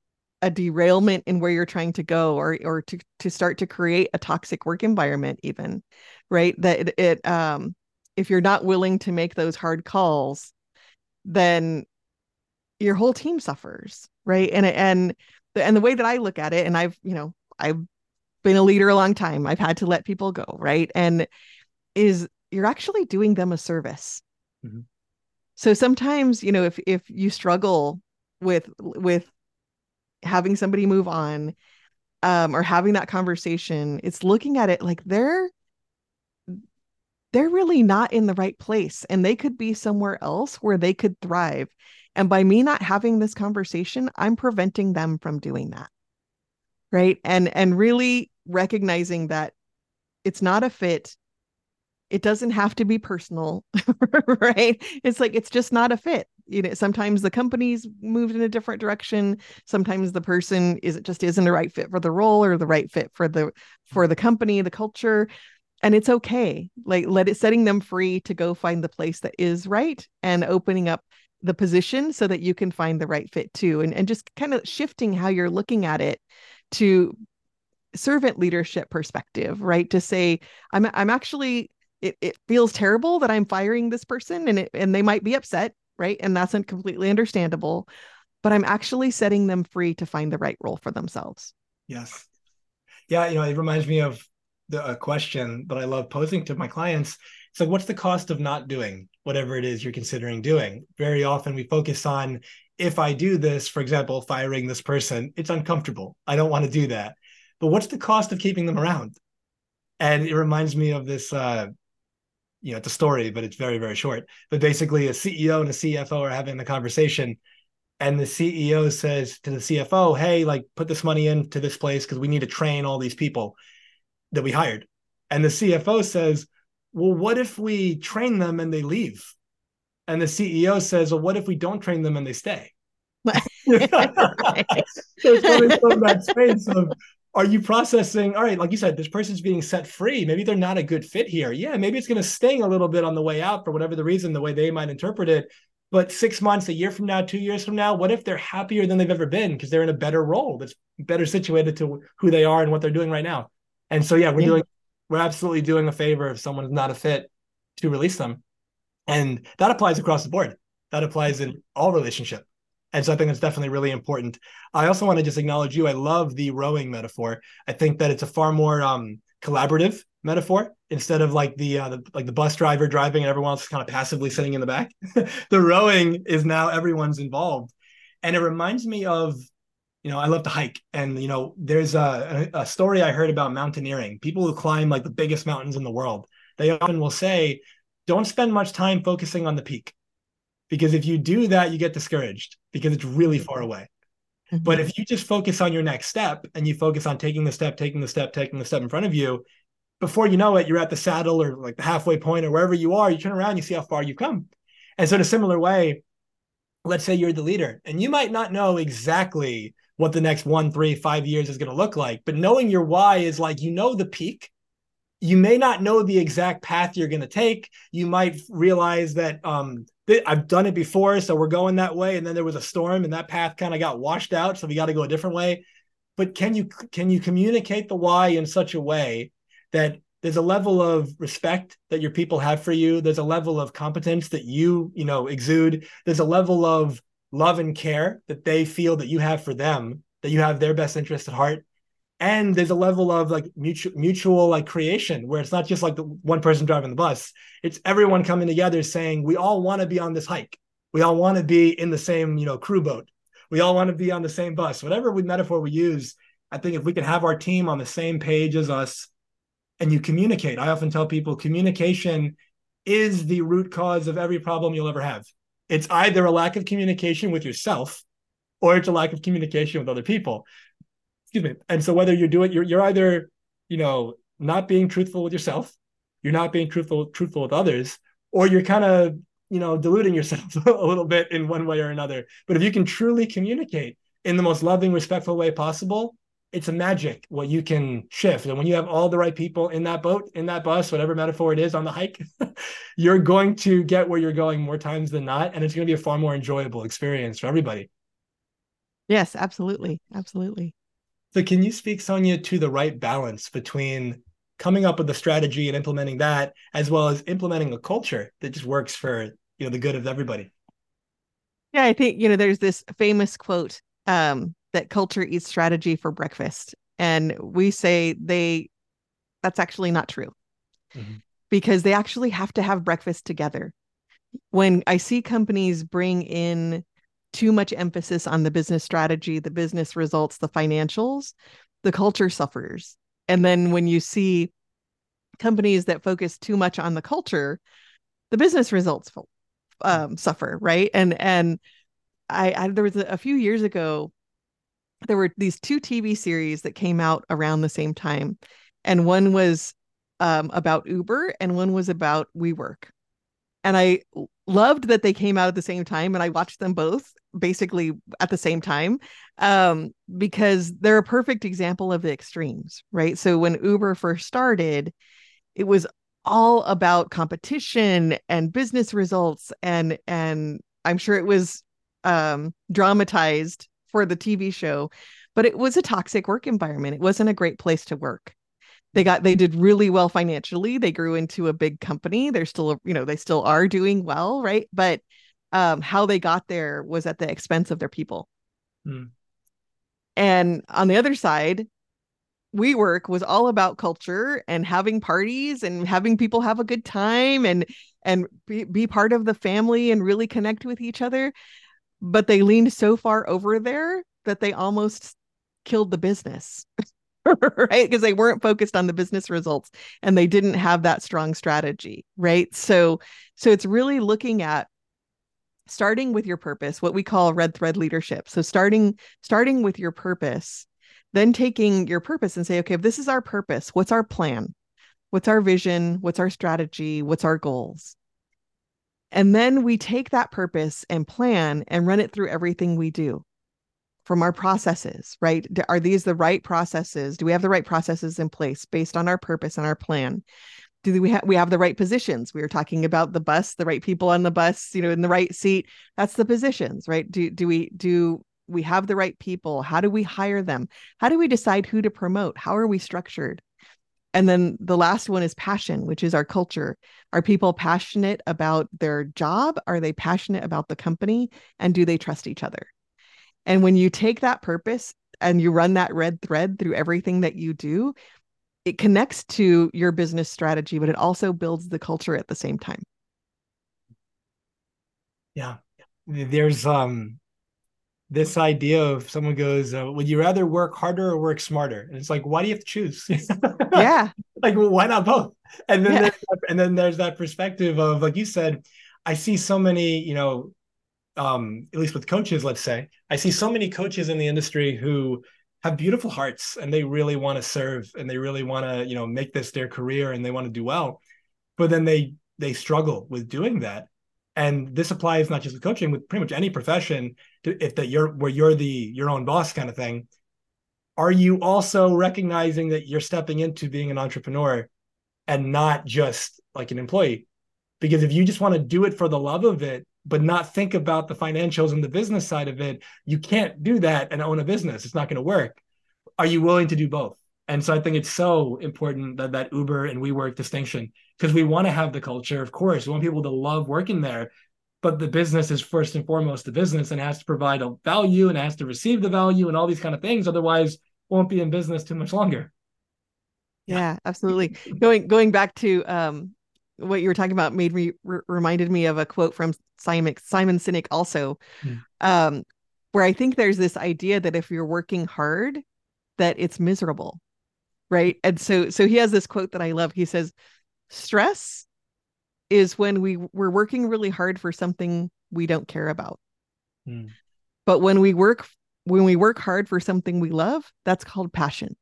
a derailment in where you're trying to go or or to to start to create a toxic work environment even right? That it, it um if you're not willing to make those hard calls then your whole team suffers right? And and and the way that i look at it and i've you know I've been a leader a long time. I've had to let people go, right? And is you're actually doing them a service. Mm-hmm. So sometimes, you know, if if you struggle with with having somebody move on um or having that conversation, it's looking at it like they're they're really not in the right place and they could be somewhere else where they could thrive. And by me not having this conversation, I'm preventing them from doing that right? And and really recognizing that it's not a fit. It doesn't have to be personal right? It's like it's just not a fit. You know sometimes the company's moved in a different direction. Sometimes the person is it just isn't the right fit for the role or the right fit for the for the company the culture. And it's okay. Like let it setting them free to go find the place that is right and opening up the position so that you can find the right fit too. And, and just kind of shifting how you're looking at it to servant leadership perspective, right? To say, I'm I'm actually it, it feels terrible that I'm firing this person and it and they might be upset, right? And that's completely understandable. But I'm actually setting them free to find the right role for themselves. Yes. Yeah, you know, it reminds me of the a question that I love posing to my clients. It's like, what's the cost of not doing whatever it is you're considering doing? Very often we focus on if I do this, for example, firing this person, it's uncomfortable. I don't want to do that. But what's the cost of keeping them around? And it reminds me of this, uh, you know, it's a story, but it's very, very short. But basically, a CEO and a CFO are having the conversation, and the CEO says to the CFO, "Hey, like, put this money into this place because we need to train all these people that we hired." And the CFO says, "Well, what if we train them and they leave?" And the CEO says, well, what if we don't train them and they stay? so it's coming from that space of are you processing? All right like you said this person's being set free. Maybe they're not a good fit here. Yeah maybe it's going to sting a little bit on the way out for whatever the reason the way they might interpret it. But six months a year from now two years from now what if they're happier than they've ever been because they're in a better role that's better situated to who they are and what they're doing right now? And so yeah we're yeah. doing we're absolutely doing a favor if someone's not a fit to release them and that applies across the board. That applies in all relationship. And so I think it's definitely really important. I also want to just acknowledge you. I love the rowing metaphor. I think that it's a far more um, collaborative metaphor instead of like the, uh, the like the bus driver driving and everyone else kind of passively sitting in the back. the rowing is now everyone's involved, and it reminds me of you know I love to hike, and you know there's a, a story I heard about mountaineering. People who climb like the biggest mountains in the world, they often will say don't spend much time focusing on the peak because if you do that, you get discouraged because it's really far away. Mm-hmm. But if you just focus on your next step and you focus on taking the step, taking the step, taking the step in front of you, before you know it, you're at the saddle or like the halfway point or wherever you are. You turn around, you see how far you've come. And so, in a similar way, let's say you're the leader and you might not know exactly what the next one, three, five years is going to look like, but knowing your why is like you know the peak. You may not know the exact path you're going to take. You might realize that um, I've done it before, so we're going that way. And then there was a storm, and that path kind of got washed out, so we got to go a different way. But can you can you communicate the why in such a way that there's a level of respect that your people have for you there's a level of competence that you you know exude there's a level of love and care that they feel that you have for them that you have their best interest at heart and there's a level of like mutual mutual like creation where it's not just like the one person driving the bus it's everyone coming together saying we all want to be on this hike we all want to be in the same you know crew boat we all want to be on the same bus whatever we, metaphor we use i think if we can have our team on the same page as us and you communicate. I often tell people communication is the root cause of every problem you'll ever have. It's either a lack of communication with yourself or it's a lack of communication with other people. Excuse me. And so whether you do it, you're you're either, you know, not being truthful with yourself, you're not being truthful truthful with others, or you're kind of, you know, deluding yourself a little bit in one way or another. But if you can truly communicate in the most loving, respectful way possible, it's a magic what you can shift. And when you have all the right people in that boat, in that bus, whatever metaphor it is on the hike, you're going to get where you're going more times than not. And it's going to be a far more enjoyable experience for everybody. Yes, absolutely. Absolutely. So, can you speak, Sonya, to the right balance between coming up with a strategy and implementing that, as well as implementing a culture that just works for you know the good of everybody? Yeah, I think you know there's this famous quote um, that culture eats strategy for breakfast. And we say they that's actually not true. Mm-hmm. Because they actually have to have breakfast together. When I see companies bring in too much emphasis on the business strategy, the business results, the financials, the culture suffers. And then when you see companies that focus too much on the culture, the business results um, suffer, right? And and I, I there was a, few years ago there were these two TV series that came out around the same time, and one was um, about Uber and one was about WeWork. And I loved that they came out at the same time, and I watched them both basically at the same time um, because they're a perfect example of the extremes, right? So when Uber first started, it was all about competition and business results and and I'm sure it was um dramatized for the TV show, but it was a toxic work environment. It wasn't a great place to work. They got they did really well financially. They grew into a big company. They're still, you know, they still are doing well, right? But um, how they got there was at the expense of their people. Hmm. And on the other side, WeWork was all about culture and having parties and having people have a good time and and be, be part of the family and really connect with each other but they leaned so far over there that they almost killed the business. right? Because they weren't focused on the business results and they didn't have that strong strategy right? So so it's really looking at starting with your purpose what we call red thread leadership. So starting starting with your purpose then taking your purpose and say okay if this is our purpose what's our plan? What's our vision? What's our strategy? What's our goals? And then we take that purpose and plan and run it through everything we do from our processes, right? Are these the right processes? Do we have the right processes in place based on our purpose and our plan? Do we have we have the right positions? We were talking about the bus, the right people on the bus, you know, in the right seat. That's the positions, right? Do do we do we have the right people? How do we hire them? How do we decide who to promote? How are we structured? And then the last one is passion, which is our culture. Are people passionate about their job? Are they passionate about the company? And do they trust each other? And when you take that purpose and you run that red thread through everything that you do, it connects to your business strategy, but it also builds the culture at the same time. Yeah. There's um this idea of someone goes, uh, "Would you rather work harder or work smarter?" And it's like, why do you have to choose? yeah, like well, why not both? And then yeah. and then there's that perspective of like you said, I see so many, you know, um, at least with coaches, let's say, I see so many coaches in the industry who have beautiful hearts and they really want to serve and they really want to you know make this their career and they want to do well. But then they they struggle with doing that. And this applies not just with coaching with pretty much any profession if that you're where you're the your own boss kind of thing. Are you also recognizing that you're stepping into being an entrepreneur and not just like an employee? Because if you just want to do it for the love of it but not think about the financials and the business side of it, you can't do that and own a business. It's not going to work. Are you willing to do both? And so I think it's so important that that Uber and WeWork distinction because we want to have the culture, of course, we want people to love working there, but the business is first and foremost the business and has to provide a value and has to receive the value and all these kind of things. Otherwise, won't be in business too much longer. Yeah, absolutely. going going back to um, what you were talking about made me r- reminded me of a quote from Simon Simon Sinek also, mm. um, where I think there's this idea that if you're working hard, that it's miserable, right? And so so he has this quote that I love. He says, "Stress is when we we're working really hard for something we don't care about, mm. but when we work when we work hard for something we love, that's called passion."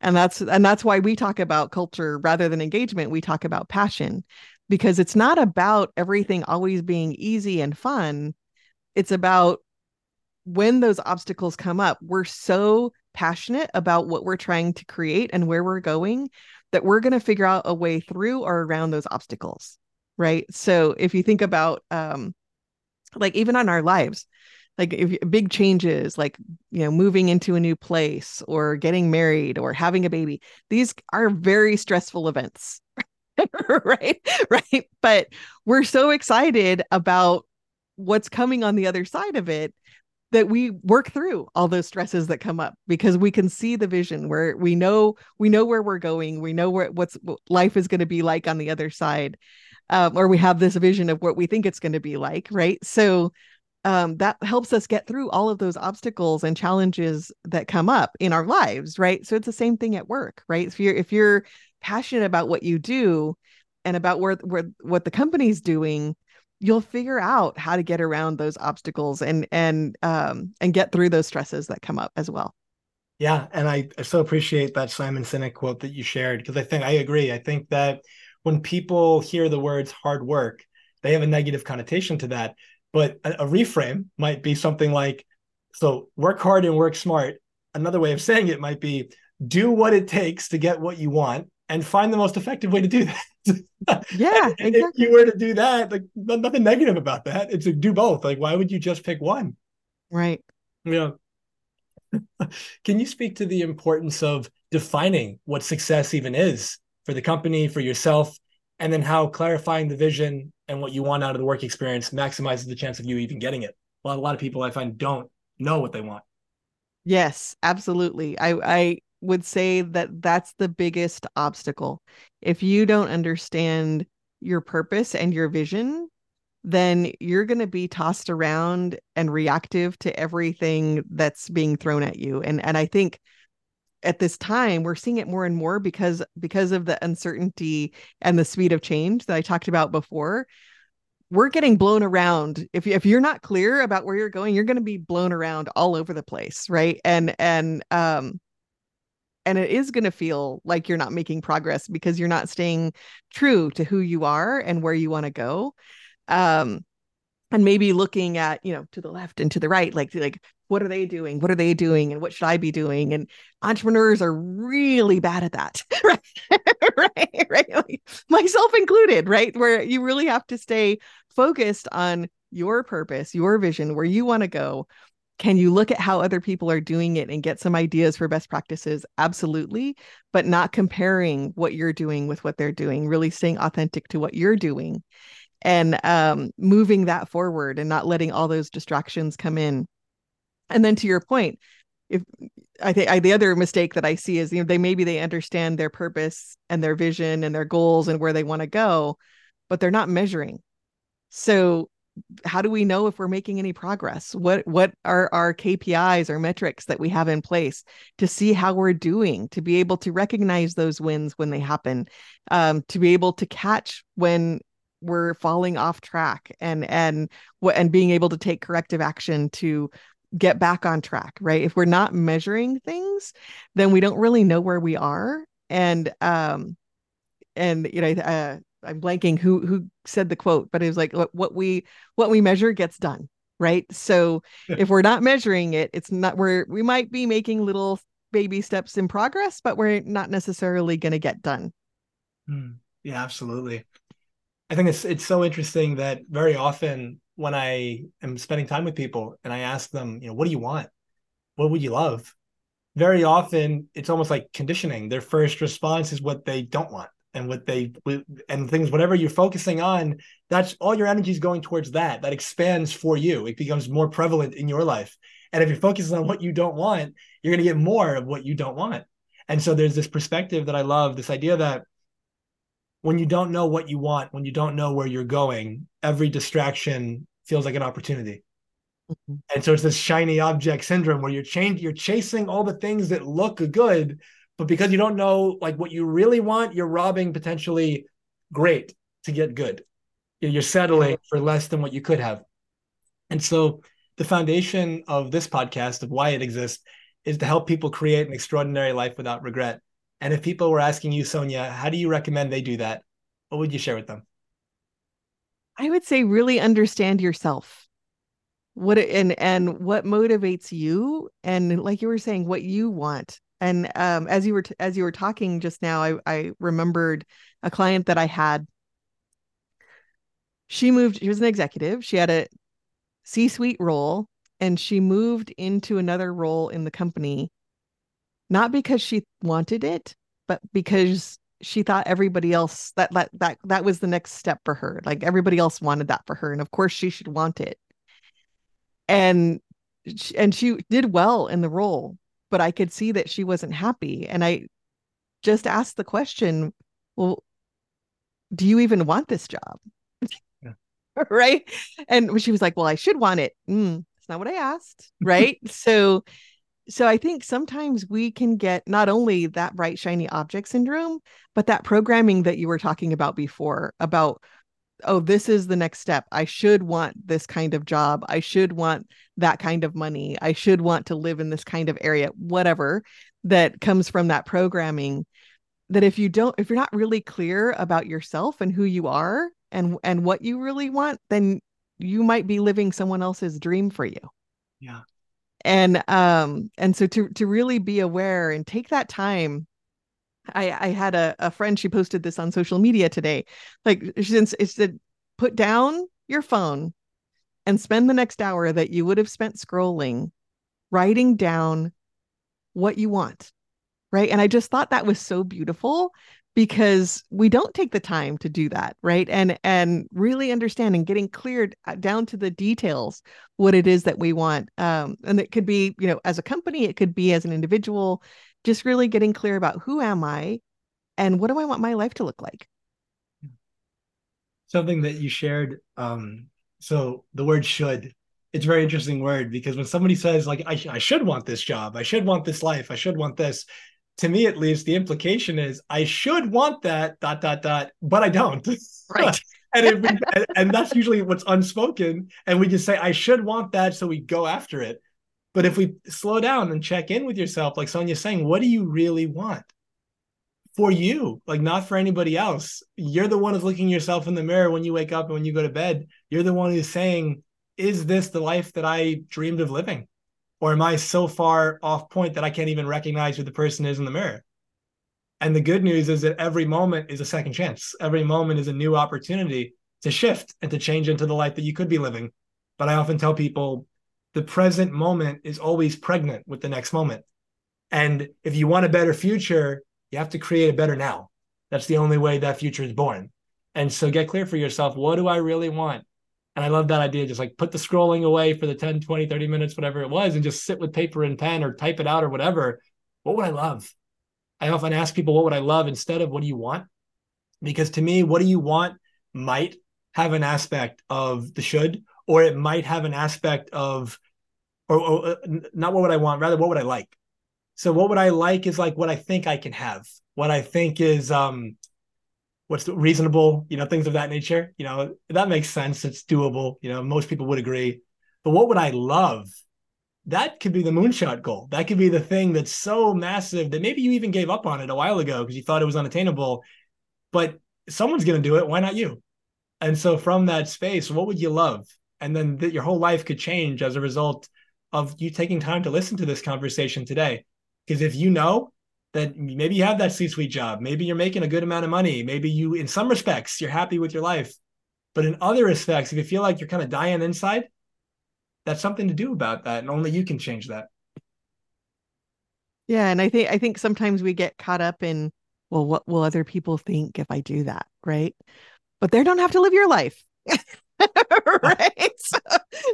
and that's and that's why we talk about culture rather than engagement we talk about passion because it's not about everything always being easy and fun. It's about when those obstacles come up we're so passionate about what we're trying to create and where we're going that we're going to figure out a way through or around those obstacles right? So if you think about um like even on our lives like if big changes like you know moving into a new place or getting married or having a baby these are very stressful events right? Right? But we're so excited about what's coming on the other side of it that we work through all those stresses that come up because we can see the vision where we know we know where we're going. We know where what's what life is going to be like on the other side um, or we have this vision of what we think it's going to be like right? So um, that helps us get through all of those obstacles and challenges that come up in our lives right? So it's the same thing at work right? If you're if you're passionate about what you do and about where where what the company's doing you'll figure out how to get around those obstacles and and um and get through those stresses that come up as well. Yeah and i, I so appreciate that simon sinek quote that you shared because i think i agree. I think that when people hear the words hard work they have a negative connotation to that but a, a reframe might be something like so work hard and work smart. Another way of saying it might be do what it takes to get what you want and find the most effective way to do that. Yeah, exactly. if you were to do that, like nothing negative about that. It's a do both. Like, why would you just pick one? Right. Yeah. Can you speak to the importance of defining what success even is for the company, for yourself, and then how clarifying the vision and what you want out of the work experience maximizes the chance of you even getting it. Well, a lot of people I find don't know what they want. Yes, absolutely. I I would say that that's the biggest obstacle. If you don't understand your purpose and your vision, then you're going to be tossed around and reactive to everything that's being thrown at you. And and I think at this time we're seeing it more and more because because of the uncertainty and the speed of change that I talked about before. We're getting blown around. If you, if you're not clear about where you're going you're going to be blown around all over the place right? And and um and it is going to feel like you're not making progress because you're not staying true to who you are and where you want to go. Um and maybe looking at you know to the left and to the right like like what are they doing? What are they doing? And what should i be doing? And entrepreneurs are really bad at that right? Right right like myself included right? Where you really have to stay focused on your purpose your vision where you want to go. Can you look at how other people are doing it and get some ideas for best practices? Absolutely but not comparing what you're doing with what they're doing really staying authentic to what you're doing and um, moving that forward and not letting all those distractions come in. And then to your point if i think the other mistake that i see is you know they maybe they understand their purpose and their vision and their goals and where they want to go but they're not measuring. So how do we know if we're making any progress? What what are our kpis or metrics that we have in place to see how we're doing to be able to recognize those wins when they happen um, to be able to catch when we're falling off track and and what and being able to take corrective action to get back on track, right? If we're not measuring things, then we don't really know where we are. And um and you know, uh I'm blanking who who said the quote, but it was like what we what we measure gets done, right? So if we're not measuring it, it's not we're we might be making little baby steps in progress, but we're not necessarily going to get done. Mm, yeah, absolutely. I think it's it's so interesting that very often when I am spending time with people and I ask them, you know, what do you want? What would you love? Very often it's almost like conditioning. Their first response is what they don't want and what they and things whatever you're focusing on that's all your energy is going towards that that expands for you it becomes more prevalent in your life and if you're focusing on what you don't want you're going to get more of what you don't want and so there's this perspective that i love this idea that when you don't know what you want when you don't know where you're going every distraction feels like an opportunity. Mm-hmm. and so it's this shiny object syndrome where you're change you're chasing all the things that look good but because you don't know like what you really want you're robbing potentially great to get good. You're settling for less than what you could have. And so the foundation of this podcast of why it exists is to help people create an extraordinary life without regret and if people were asking you sonya how do you recommend they do that what would you share with them i would say really understand yourself what and and what motivates you and like you were saying what you want and um, as you were t- as you were talking just now, I, I remembered a client that I had. She moved. She was an executive. She had a C-suite role, and she moved into another role in the company, not because she wanted it, but because she thought everybody else that that that that was the next step for her. Like everybody else wanted that for her, and of course she should want it. And and she did well in the role but I could see that she wasn't happy. And I just asked the question, well, do you even want this job? Yeah. right. And she was like, well, I should want it. Mm, that's not what I asked. Right. so, so I think sometimes we can get not only that bright, shiny object syndrome, but that programming that you were talking about before about oh, this is the next step. I should want this kind of job. I should want that kind of money. I should want to live in this kind of area, whatever that comes from that programming. That if you don't, if you're not really clear about yourself and who you are and and what you really want, then you might be living someone else's dream for you. Yeah. And um and so to to really be aware and take that time I, I had a, a friend, she posted this on social media today. Like she said, put down your phone and spend the next hour that you would have spent scrolling, writing down what you want. Right. And I just thought that was so beautiful because we don't take the time to do that right and and really understanding getting cleared uh, down to the details what it is that we want um and it could be you know as a company it could be as an individual just really getting clear about who am I and what do I want my life to look like. Something that you shared. Um, so the word should, it's a very interesting word because when somebody says, like, I, I should want this job, I should want this life, I should want this, to me at least, the implication is I should want that, dot, dot, dot, but I don't. Right. and, and that's usually what's unspoken. And we just say, I should want that. So we go after it. But if we slow down and check in with yourself, like Sonya's saying, what do you really want for you? Like not for anybody else. You're the one who's looking yourself in the mirror when you wake up and when you go to bed. You're the one who's saying, is this the life that I dreamed of living? Or am I so far off point that I can't even recognize who the person is in the mirror? And the good news is that every moment is a second chance. Every moment is a new opportunity to shift and to change into the life that you could be living. But I often tell people the present moment is always pregnant with the next moment. And if you want a better future, you have to create a better now. That's the only way that future is born. And so get clear for yourself what do I really want? And I love that idea. Just like put the scrolling away for the 10, 20, 30 minutes, whatever it was, and just sit with paper and pen or type it out or whatever. What would I love? I often ask people, what would I love instead of what do you want? Because to me, what do you want might have an aspect of the should or it might have an aspect of or, or, uh, not what would I want, rather what would I like? So what would I like is like what I think I can have, what I think is um what's reasonable, you know, things of that nature. You know, that makes sense. It's doable. You know, most people would agree. But what would I love? that could be the moonshot goal. That could be the thing that's so massive that maybe you even gave up on it a while ago because you thought it was unattainable. But someone's going to do it. Why not you? And so, from that space, what would you love? And then th- your whole life could change as a result of you taking time to listen to this conversation today. Because if you know that maybe you have that C suite job, maybe you're making a good amount of money, maybe you, in some respects, you're happy with your life. But in other respects, if you feel like you're kind of dying inside, that's something to do about that. And only you can change that. Yeah. And I think, I think sometimes we get caught up in, well, what will other people think if I do that? Right. But they don't have to live your life. right. So,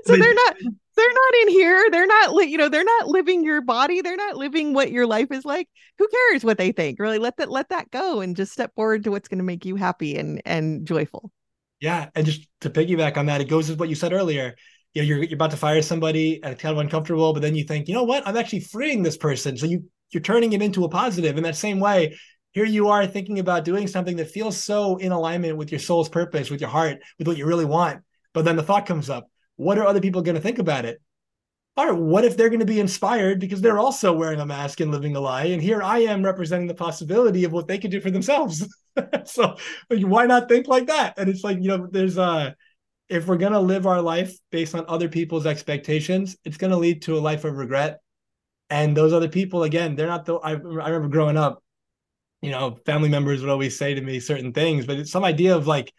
so they're not, they're not in here. They're not, li- you know, they're not living your body. They're not living what your life is like. Who cares what they think? Really let that, let that go and just step forward to what's going to make you happy and, and joyful. Yeah. And just to piggyback on that, it goes with what you said earlier. You know, you're, you're about to fire somebody and it's kind of uncomfortable, but then you think, you know what? I'm actually freeing this person. So you, you're turning it into a positive in that same way. Here you are thinking about doing something that feels so in alignment with your soul's purpose, with your heart, with what you really want. But then the thought comes up, what are other people going to think about it? Or what if they're going to be inspired because they're also wearing a mask and living a lie? And here I am representing the possibility of what they could do for themselves. so like, why not think like that? And it's like, you know, there's a, if we're gonna live our life based on other people's expectations, it's gonna lead to a life of regret. And those other people, again, they're not the I, I remember growing up, you know, family members would always say to me certain things, but it's some idea of like,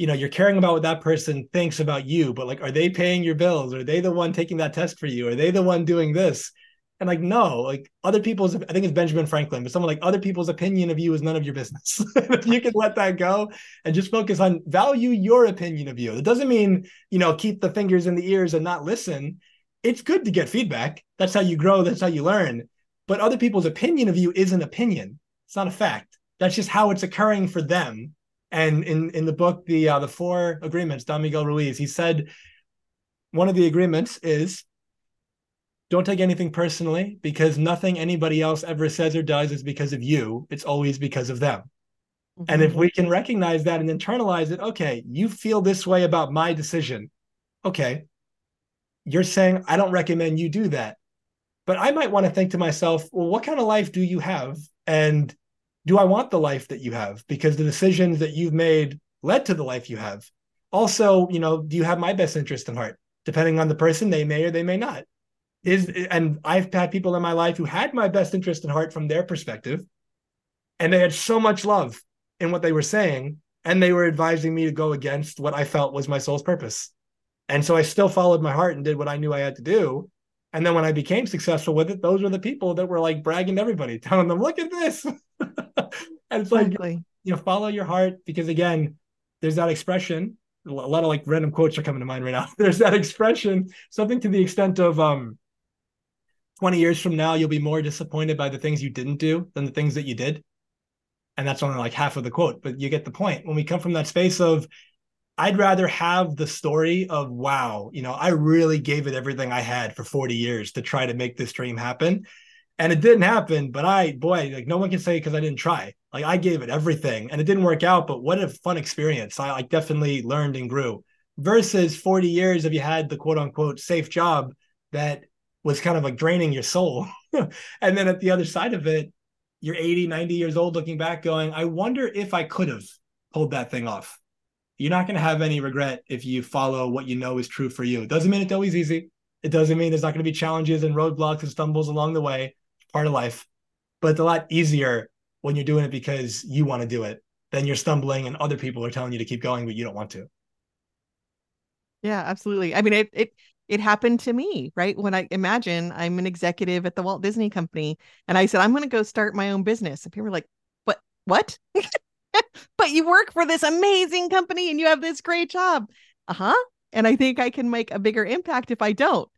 you know, you're caring about what that person thinks about you, but like, are they paying your bills? Are they the one taking that test for you? Are they the one doing this? And like, no, like other people's, I think it's Benjamin Franklin, but someone like other people's opinion of you is none of your business. if you can let that go and just focus on value your opinion of you. It doesn't mean, you know, keep the fingers in the ears and not listen. It's good to get feedback. That's how you grow. That's how you learn. But other people's opinion of you is an opinion. It's not a fact. That's just how it's occurring for them. And in, in the book, the uh, the four agreements, Don Miguel Ruiz, he said one of the agreements is don't take anything personally because nothing anybody else ever says or does is because of you. It's always because of them. Mm-hmm. And if we can recognize that and internalize it, okay, you feel this way about my decision. Okay. You're saying, I don't recommend you do that. But I might want to think to myself, well, what kind of life do you have? And do I want the life that you have? Because the decisions that you've made led to the life you have. Also, you know, do you have my best interest in heart? Depending on the person, they may or they may not is and I've had people in my life who had my best interest in heart from their perspective, and they had so much love in what they were saying, and they were advising me to go against what I felt was my soul's purpose. And so I still followed my heart and did what I knew I had to do. And then when I became successful with it, those were the people that were like bragging to everybody, telling them, look at this. and it's exactly. like, you know, follow your heart because again, there's that expression. A lot of like random quotes are coming to mind right now. There's that expression, something to the extent of um, 20 years from now, you'll be more disappointed by the things you didn't do than the things that you did. And that's only like half of the quote, but you get the point. When we come from that space of, I'd rather have the story of, wow, you know, I really gave it everything I had for 40 years to try to make this dream happen. And it didn't happen, but I, boy, like no one can say because I didn't try. Like I gave it everything and it didn't work out, but what a fun experience. I, I definitely learned and grew versus 40 years if you had the quote unquote safe job that was kind of like draining your soul. and then at the other side of it, you're 80, 90 years old looking back, going, I wonder if I could have pulled that thing off. You're not going to have any regret if you follow what you know is true for you. It doesn't mean it's always easy. It doesn't mean there's not going to be challenges and roadblocks and stumbles along the way. Part of life. But it's a lot easier when you're doing it because you want to do it than you're stumbling and other people are telling you to keep going, but you don't want to. Yeah, absolutely. I mean, it it it happened to me, right? When I imagine I'm an executive at the Walt Disney Company and I said, I'm going to go start my own business. And people were like, what? What? but you work for this amazing company and you have this great job. Uh huh. And I think I can make a bigger impact if I don't.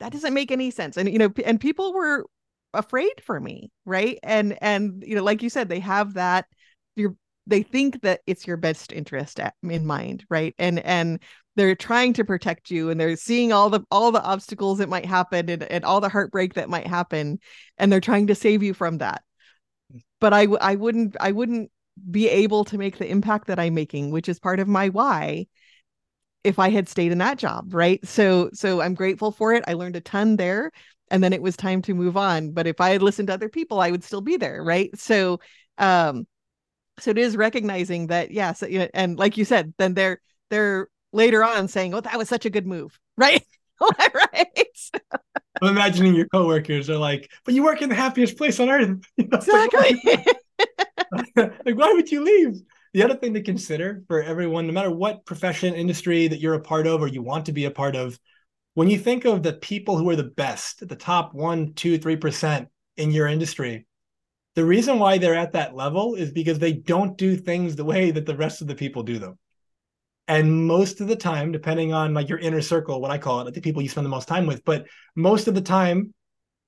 That doesn't make any sense. And, you know, and people were afraid for me, right? And, and, you know, like you said, they have that, you're, they think that it's your best interest in mind right and and they're trying to protect you and they're seeing all the all the obstacles that might happen and, and all the heartbreak that might happen and they're trying to save you from that but i i wouldn't i wouldn't be able to make the impact that i'm making which is part of my why if I had stayed in that job, right? So so I'm grateful for it. I learned a ton there and then it was time to move on. But if I had listened to other people, I would still be there, right? So um so it is recognizing that yes, and like you said, then they're they're later on saying, "Oh, that was such a good move," right? right. I'm imagining your coworkers are like, "But you work in the happiest place on earth." exactly. like, why would you leave? The other thing to consider for everyone, no matter what profession, industry that you're a part of or you want to be a part of, when you think of the people who are the best, the top one, two, three percent in your industry, the reason why they're at that level is because they don't do things the way that the rest of the people do them. And most of the time, depending on like your inner circle, what I call it, the people you spend the most time with, but most of the time,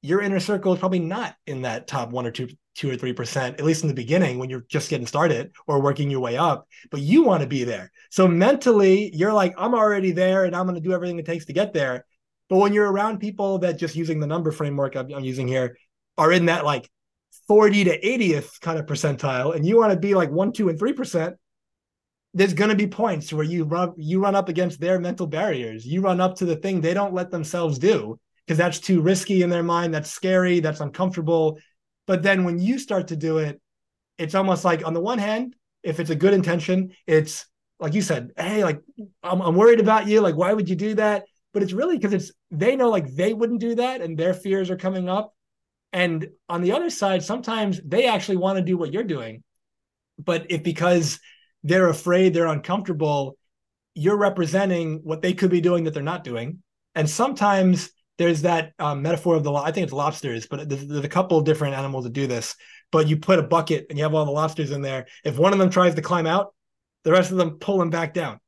your inner circle is probably not in that top one or two, two or three percent, at least in the beginning when you're just getting started or working your way up. But you want to be there. So mentally, you're like, I'm already there and I'm going to do everything it takes to get there. But when you're around people that just using the number framework I'm, using here are in that like 40 to 80th kind of percentile, and you want to be like one, two, and three percent, there's going to be points where you run you run up against their mental barriers. You run up to the thing they don't let themselves do because that's too risky in their mind. That's scary. That's uncomfortable. But then when you start to do it, it's almost like on the one hand, if it's a good intention, it's like you said, hey, like I'm, I'm worried about you. Like, why would you do that? But it's really because it's they know like they wouldn't do that, and their fears are coming up. And on the other side, sometimes they actually want to do what you're doing, but if because they're afraid, they're uncomfortable, you're representing what they could be doing that they're not doing. And sometimes there's that um, metaphor of the I think it's lobsters, but there's, there's, a couple of different animals that do this. But you put a bucket and you have all the lobsters in there. If one of them tries to climb out, the rest of them pull them back down.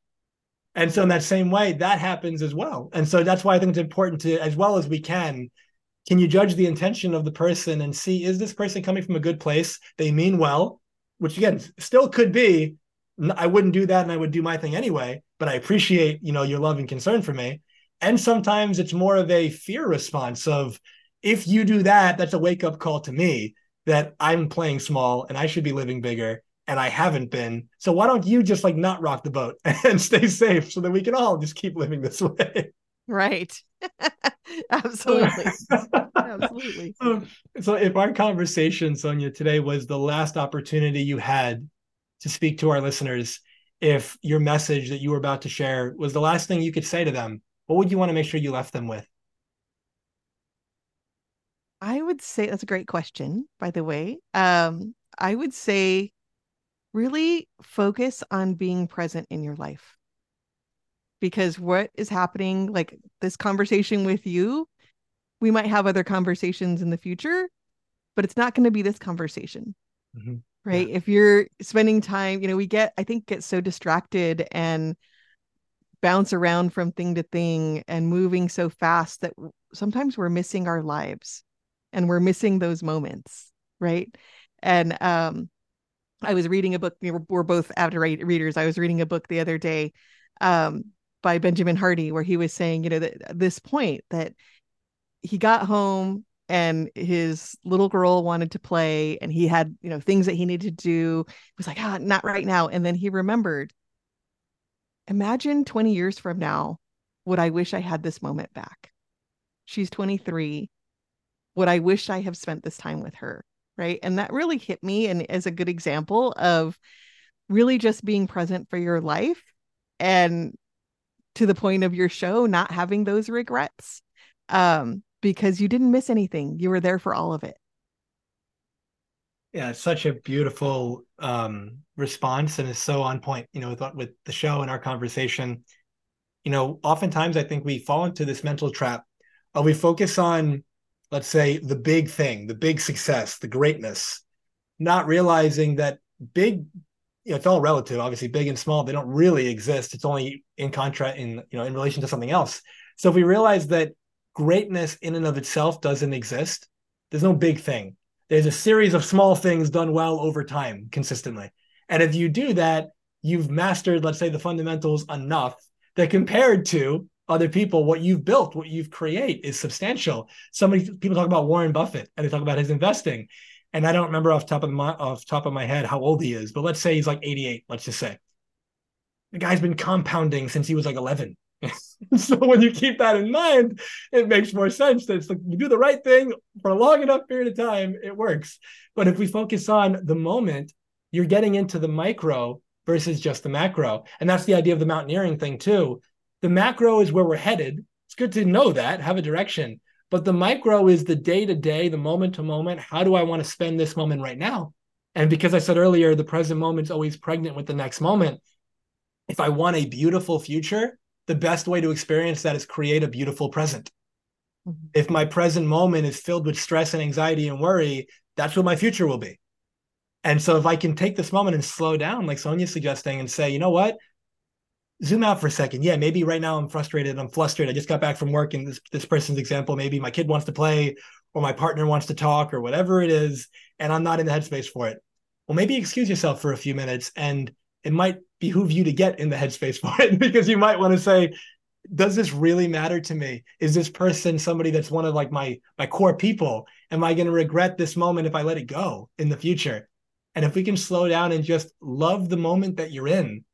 And so in that same way, that happens as well. And so that's why I think it's important to, as well as we can, can you judge the intention of the person and see is this person coming from a good place? They mean well, which again still could be I wouldn't do that and I would do my thing anyway, but I appreciate, you know, your love and concern for me. And sometimes it's more of a fear response of if you do that, that's a wake up call to me that I'm playing small and I should be living bigger and I haven't been. So why don't you just like not rock the boat and stay safe so that we can all just keep living this way? Right. Absolutely. Absolutely. So, so if our conversation, Sonya, today was the last opportunity you had to speak to our listeners if your message that you were about to share was the last thing you could say to them what would you want to make sure you left them with? I would say that's a great question by the way. Um, i would say really focus on being present in your life. Because what is happening like this conversation with you we might have other conversations in the future but it's not going to be this conversation mm-hmm. right? Yeah. if you're spending time you know we get i think get so distracted and bounce around from thing to thing and moving so fast that sometimes we're missing our lives and we're missing those moments right? And um i was reading a book we're, both avid readers i was reading a book the other day um by benjamin hardy where he was saying you know that this point that he got home and his little girl wanted to play and he had you know things that he needed to do he was like ah not right now. And then he remembered imagine 20 years from now would i wish i had this moment back she's 23 would i wish i have spent this time with her right and that really hit me and is a good example of really just being present for your life and to the point of your show not having those regrets um because you didn't miss anything. You were there for all of it. Yeah, it's such a beautiful um, response and is so on point, you know, with, with the show and our conversation. You know, oftentimes I think we fall into this mental trap. Uh, we focus on, let's say, the big thing, the big success, the greatness, not realizing that big, you know, it's all relative. Obviously, big and small, they don't really exist. It's only in contrast in, you know, in relation to something else. So if we realize that greatness in and of itself doesn't exist. There's no big thing. There's a series of small things done well over time consistently. And if you do that, you've mastered, let's say, the fundamentals enough that compared to other people, what you've built, what you've created is substantial. Somebody people talk about Warren Buffett and they talk about his investing. And I don't remember off top of my off top of my head how old he is, but let's say he's like 88, let's just say. The guy's been compounding since he was like 11. so when you keep that in mind, it makes more sense that it's like you do the right thing for a long enough period of time, it works. But if we focus on the moment, you're getting into the micro versus just the macro. And that's the idea of the mountaineering thing too. The macro is where we're headed. It's good to know that, have a direction. But the micro is the day to day, the moment to moment. How do I want to spend this moment right now? And because I said earlier, the present moment is always pregnant with the next moment. If I want a beautiful future, the best way to experience that is create a beautiful present. Mm-hmm. If my present moment is filled with stress and anxiety and worry, that's what my future will be. And so if I can take this moment and slow down, like Sonya's suggesting, and say, you know what? Zoom out for a second. Yeah, maybe right now I'm frustrated. I'm flustered. I just got back from work. And this, this person's example, maybe my kid wants to play or my partner wants to talk or whatever it is, and I'm not in the headspace for it. Well, maybe excuse yourself for a few minutes and it might behoove you to get in the headspace for it because you might want to say does this really matter to me? Is this person somebody that's one of like my my core people? Am i going to regret this moment if i let it go in the future? And if we can slow down and just love the moment that you're in.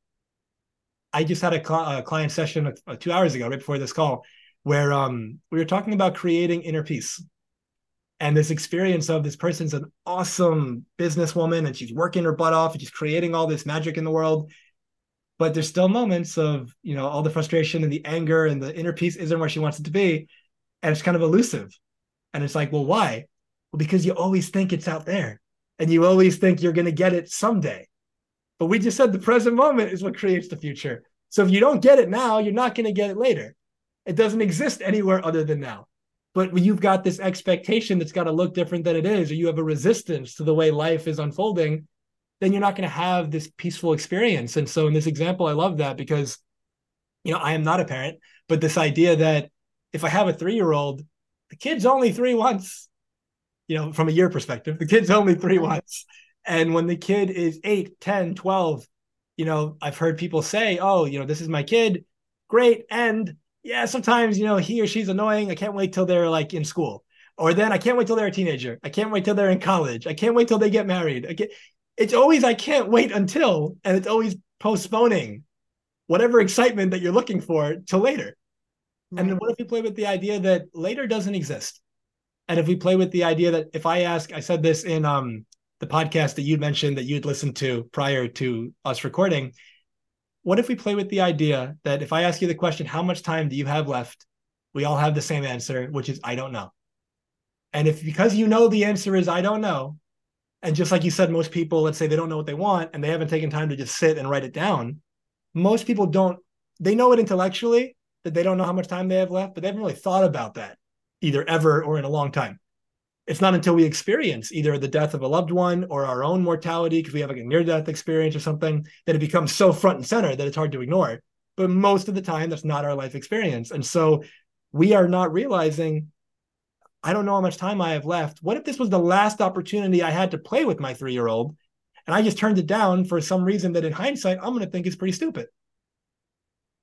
I just had a, cl- a client session uh, two hours ago right before this call where um, we were talking about creating inner peace. And this experience of this person's an awesome businesswoman and she's working her butt off and she's creating all this magic in the world but there's still moments of you know all the frustration and the anger and the inner peace isn't where she wants it to be. And it's kind of elusive. And it's like well why? Well because you always think it's out there and you always think you're going to get it someday. But we just said the present moment is what creates the future. So if you don't get it now you're not going to get it later. It doesn't exist anywhere other than now. But when you've got this expectation that's got to look different than it is, or you have a resistance to the way life is unfolding, then you're not going to have this peaceful experience. And so in this example, I love that because, you know, I am not a parent, but this idea that if I have a three year old, the kid's only three once, you know, from a year perspective, the kid's only three mm-hmm. once. And when the kid is 8, 10, 12, you know, I've heard people say, oh, you know, this is my kid. Great. And yeah, sometimes, you know, he or she's annoying. I can't wait till they're like in school. Or then I can't wait till they're a teenager. I can't wait till they're in college. I can't wait till they get married. It's always I can't wait until, and it's always postponing whatever excitement that you're looking for till later. Right. And then what if we play with the idea that later doesn't exist? And if we play with the idea that if I ask, I said this in um, the podcast that you'd mentioned that you'd listened to prior to us recording, what if we play with the idea that if I ask you the question, how much time do you have left? We all have the same answer, which is, I don't know. And if because you know the answer is, I don't know, and just like you said, most people, let's say they don't know what they want and they haven't taken time to just sit and write it down. Most people don't, they know it intellectually that they don't know how much time they have left, but they haven't really thought about that either ever or in a long time it's not until we experience either the death of a loved one or our own mortality because we have like a near death experience or something that it becomes so front and center that it's hard to ignore but most of the time that's not our life experience and so we are not realizing i don't know how much time i have left what if this was the last opportunity i had to play with my 3 year old and i just turned it down for some reason that in hindsight i'm going to think is pretty stupid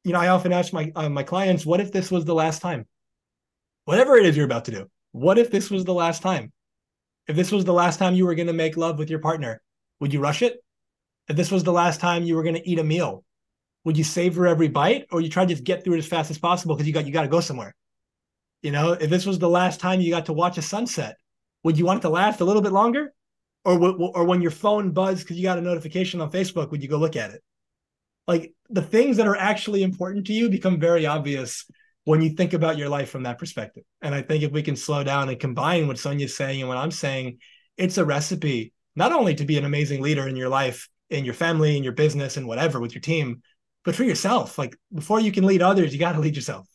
you know i often ask my uh, my clients what if this was the last time whatever it is you're about to do what if this was the last time? If this was the last time you were going to make love with your partner, would you rush it? If this was the last time you were going to eat a meal, would you savor every bite or you try to just get through it as fast as possible because you got you got to go somewhere? You know, if this was the last time you got to watch a sunset, would you want it to last a little bit longer? Or or when your phone buzzed because you got a notification on Facebook, would you go look at it? Like the things that are actually important to you become very obvious when you think about your life from that perspective. And I think if we can slow down and combine what Sonya's saying and what I'm saying, it's a recipe not only to be an amazing leader in your life, in your family, in your business, and whatever with your team, but for yourself. Like before you can lead others, you got to lead yourself.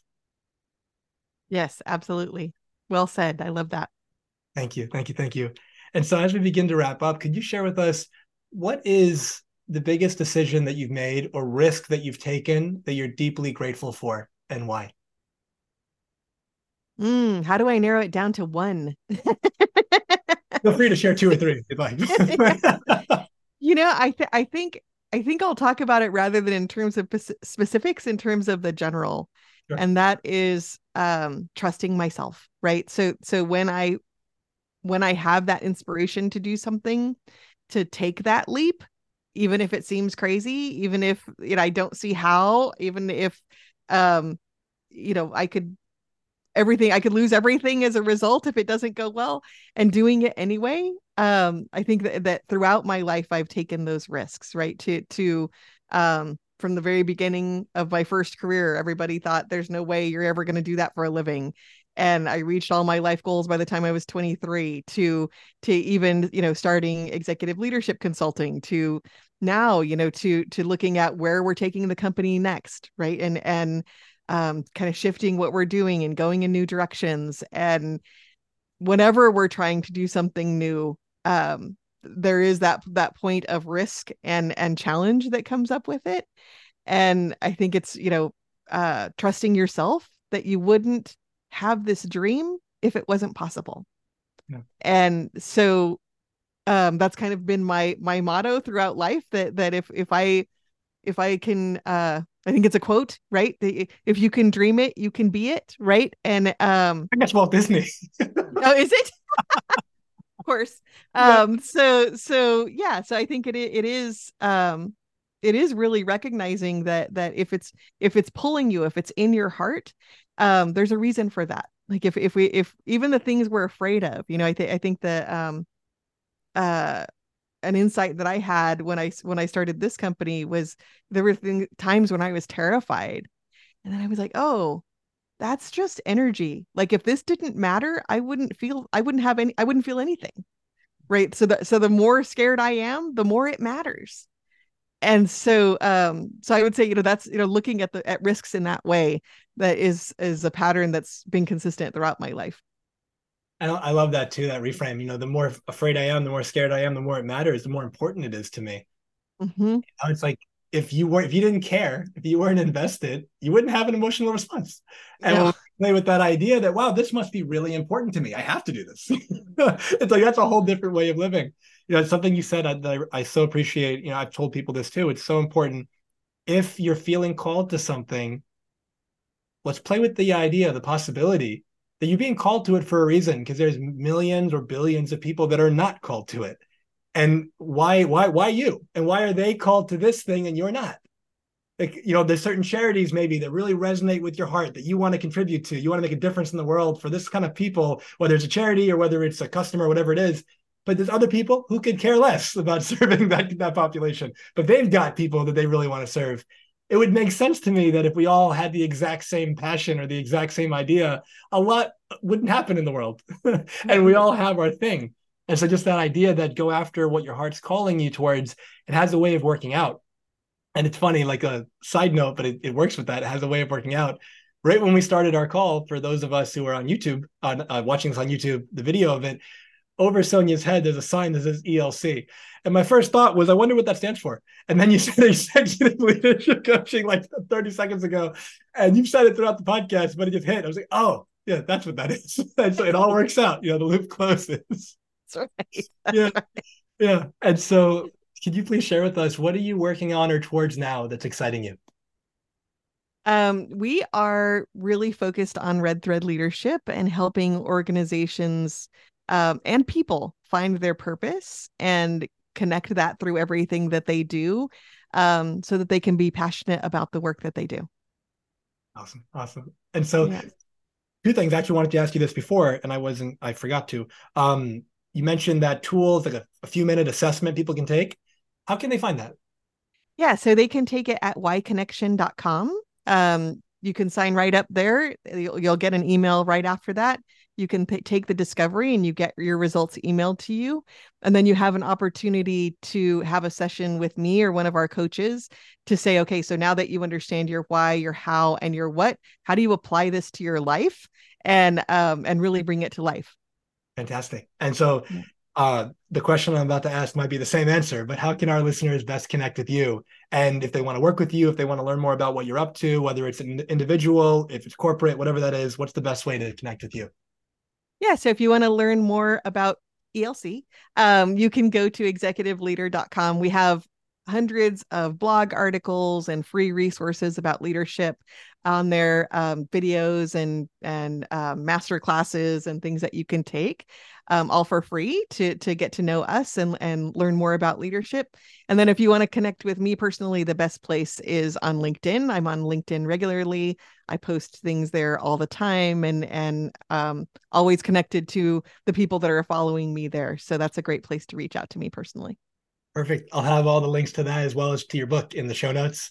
Yes, absolutely. Well said. I love that. Thank you. Thank you. Thank you. And so as we begin to wrap up, could you share with us what is the biggest decision that you've made or risk that you've taken that you're deeply grateful for and why? Mm, how do I narrow it down to one? Feel free to share two or three if you'd like. you know, I th- I think I think I'll talk about it rather than in terms of specifics, in terms of the general, sure. and that is um, trusting myself. Right. So so when I when I have that inspiration to do something, to take that leap, even if it seems crazy, even if you know I don't see how, even if um you know I could everything I could lose everything as a result if it doesn't go well and doing it anyway. Um I think that, that throughout my life I've taken those risks, right? To to um from the very beginning of my first career, everybody thought there's no way you're ever going to do that for a living. And I reached all my life goals by the time I was 23 to to even you know starting executive leadership consulting to now you know to to looking at where we're taking the company next right? And and um, kind of shifting what we're doing and going in new directions. And whenever we're trying to do something new um, there is that that point of risk and and challenge that comes up with it and i think it's you know uh trusting yourself that you wouldn't have this dream if it wasn't possible. Yeah. And so um that's kind of been my my motto throughout life that that if if I if I can uh I think it's a quote, right? that If you can dream it, you can be it, right? And um I guess Walt Disney. oh, is it? of course. Um yeah. so so yeah, so I think it it is um it is really recognizing that that if it's if it's pulling you, if it's in your heart, um there's a reason for that like if if we if even the things we're afraid of you know i think i think that um uh an insight that i had when i when i started this company was there were things, times when i was terrified and then i was like oh that's just energy. Like if this didn't matter i wouldn't feel i wouldn't have any i wouldn't feel anything right? So that so the more scared i am the more it matters. And so um so i would say you know that's you know looking at the at risks in that way that is is a pattern that's been consistent throughout my life. I, I love that too that reframe you know the more afraid i am the more scared i am the more it matters the more important it is to me. Mm-hmm. you know, it's like if you were if you didn't care if you weren't invested you wouldn't have an emotional response and yeah. we'll play with that idea that wow this must be really important to me i have to do this it's like that's a whole different way of living you know, it's something you said uh, that I, I so appreciate. You know, I've told people this too. It's so important. If you're feeling called to something, let's play with the idea, the possibility that you're being called to it for a reason, because there's millions or billions of people that are not called to it. And why, why, why you? And why are they called to this thing and you're not? Like, you know, there's certain charities maybe that really resonate with your heart that you want to contribute to. You want to make a difference in the world for this kind of people, whether it's a charity or whether it's a customer, or whatever it is but there's other people who could care less about serving that, that population, but they've got people that they really want to serve. It would make sense to me that if we all had the exact same passion or the exact same idea, a lot wouldn't happen in the world. and we all have our thing. And so just that idea that go after what your heart's calling you towards, it has a way of working out. And it's funny, like a side note, but it, it works with that. It has a way of working out right when we started our call for those of us who are on YouTube, on uh, watching this on YouTube, the video of it, over Sonya's head, there's a sign that says ELC. And my first thought was, I wonder what that stands for. And then you said executive leadership coaching like 30 seconds ago. And you've said it throughout the podcast, but it just hit. I was like, oh, yeah, that's what that is. and so it all works out. You know, the loop closes. That's right. Yeah. Yeah. And so could you please share with us what are you working on or towards now that's exciting you? Um, we are really focused on red thread leadership and helping organizations um, and people find their purpose and connect that through everything that they do um, so that they can be passionate about the work that they do. Awesome. Awesome. And so, yeah. two things I actually wanted to ask you this before, and I wasn't, I forgot to. Um, you mentioned that tools like a, a few minute assessment people can take. How can they find that? Yeah, so they can take it at yconnection.com. Um, you can sign right up there. You'll, you'll get an email right after that you can p- take the discovery and you get your results emailed to you and then you have an opportunity to have a session with me or one of our coaches to say okay so now that you understand your why your how and your what how do you apply this to your life and um and really bring it to life fantastic and so uh the question i'm about to ask might be the same answer but how can our listeners best connect with you and if they want to work with you if they want to learn more about what you're up to whether it's an individual if it's corporate whatever that is what's the best way to connect with you yeah. So if you want to learn more about ELC, um, you can go to executiveleader.com. We have hundreds of blog articles and free resources about leadership on their um, videos and and um, master classes and things that you can take um, all for free to to get to know us and and learn more about leadership. And then if you want to connect with me personally, the best place is on LinkedIn. I'm on LinkedIn regularly. I post things there all the time and and um, always connected to the people that are following me there. So that's a great place to reach out to me personally. Perfect. I'll have all the links to that as well as to your book in the show notes.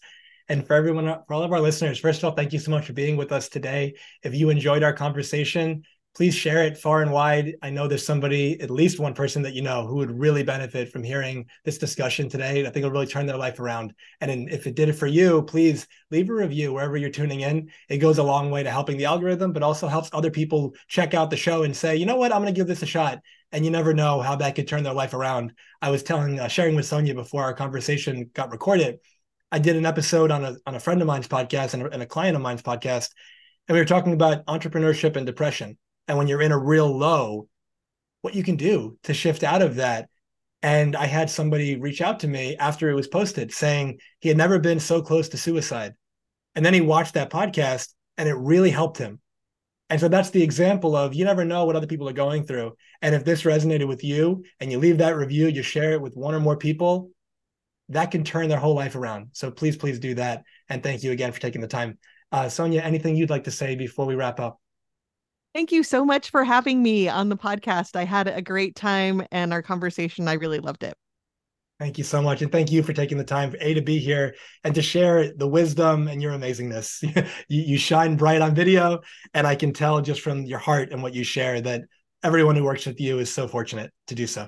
And for everyone, for all of our listeners, first of all, thank you so much for being with us today. If you enjoyed our conversation, please share it far and wide. I know there's somebody, at least one person that you know, who would really benefit from hearing this discussion today. I think it'll really turn their life around. And if it did it for you, please leave a review wherever you're tuning in. It goes a long way to helping the algorithm, but also helps other people check out the show and say, you know what, I'm going to give this a shot. And you never know how that could turn their life around. I was telling, uh, sharing with Sonya before our conversation got recorded. I did an episode on a on a friend of mine's podcast and a, and a client of mine's podcast, and we were talking about entrepreneurship and depression and when you're in a real low, what you can do to shift out of that. And I had somebody reach out to me after it was posted saying he had never been so close to suicide. And then he watched that podcast and it really helped him. And so that's the example of you never know what other people are going through. And if this resonated with you and you leave that review, you share it with one or more people, that can turn their whole life around. So please, please do that. And thank you again for taking the time. Uh, Sonya, anything you'd like to say before we wrap up? Thank you so much for having me on the podcast. I had a great time and our conversation, I really loved it. Thank you so much. And thank you for taking the time for A to be here and to share the wisdom and your amazingness. you, you shine bright on video. And I can tell just from your heart and what you share that everyone who works with you is so fortunate to do so.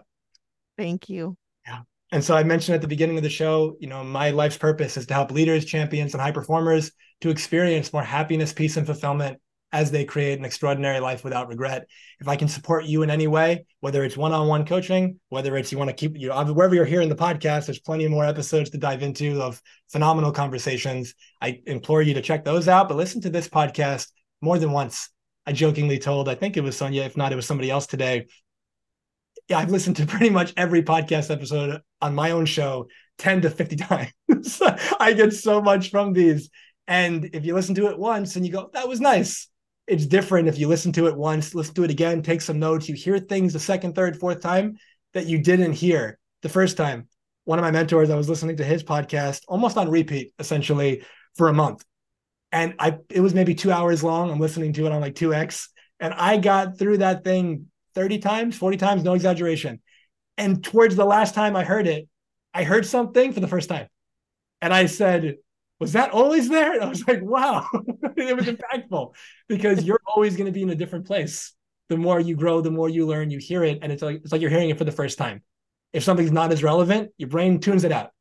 Thank you. Yeah. And so I mentioned at the beginning of the show, you know, my life's purpose is to help leaders, champions, and high performers to experience more happiness, peace, and fulfillment as they create an extraordinary life without regret. If I can support you in any way, whether it's one-on-one coaching, whether it's you want to keep you know, wherever you're here in the podcast, there's plenty more episodes to dive into of phenomenal conversations. I implore you to check those out, but listen to this podcast more than once. I jokingly told, I think it was Sonya, if not, it was somebody else today. Yeah, I've listened to pretty much every podcast episode on my own show 10 to 50 times. I get so much from these. And if you listen to it once and you go, that was nice, it's different if you listen to it once, listen to it again, take some notes, you hear things the second, third, fourth time that you didn't hear the first time. One of my mentors, I was listening to his podcast almost on repeat, essentially, for a month. And I it was maybe two hours long. I'm listening to it on like 2x. And I got through that thing 30 times, 40 times, no exaggeration. And towards the last time I heard it, I heard something for the first time. And I said, was that always there? And I was like, wow, it was impactful because you're always going to be in a different place. The more you grow, the more you learn, you hear it, and it's like it's like you're hearing it for the first time. If something's not as relevant, your brain tunes it out.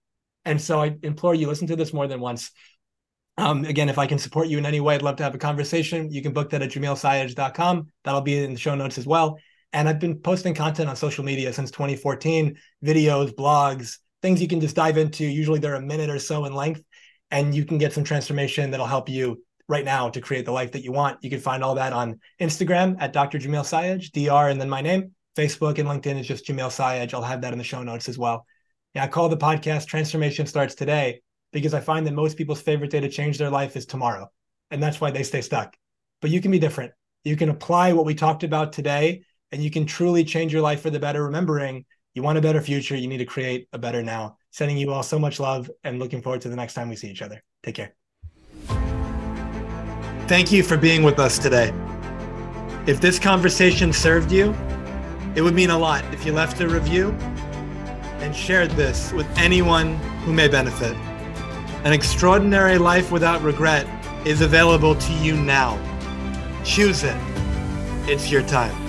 And so I implore you, listen to this more than once. Um, again, if I can support you in any way, I'd love to have a conversation. You can book that at jamilsayegh.com. That'll be in the show notes as well. And I've been posting content on social media since 2014, videos, blogs, things you can just dive into. Usually they're a minute or so in length and you can get some transformation that'll help you right now to create the life that you want. You can find all that on Instagram at Dr. Jamil Sayegh, DR, and then my name. Facebook and LinkedIn is just Jamil Sayegh. I'll have that in the show notes as well. Yeah, I call the podcast Transformation Starts Today because I find that most people's favorite day to change their life is tomorrow. And that's why they stay stuck. But you can be different. You can apply what we talked about today and you can truly change your life for the better, remembering you want a better future, you need to create a better now. Sending you all so much love and looking forward to the next time we see each other. Take care. Thank you for being with us today. If this conversation served you, it would mean a lot if you left a review and shared this with anyone who may benefit. An extraordinary life without regret is available to you now. Choose it. It's your time.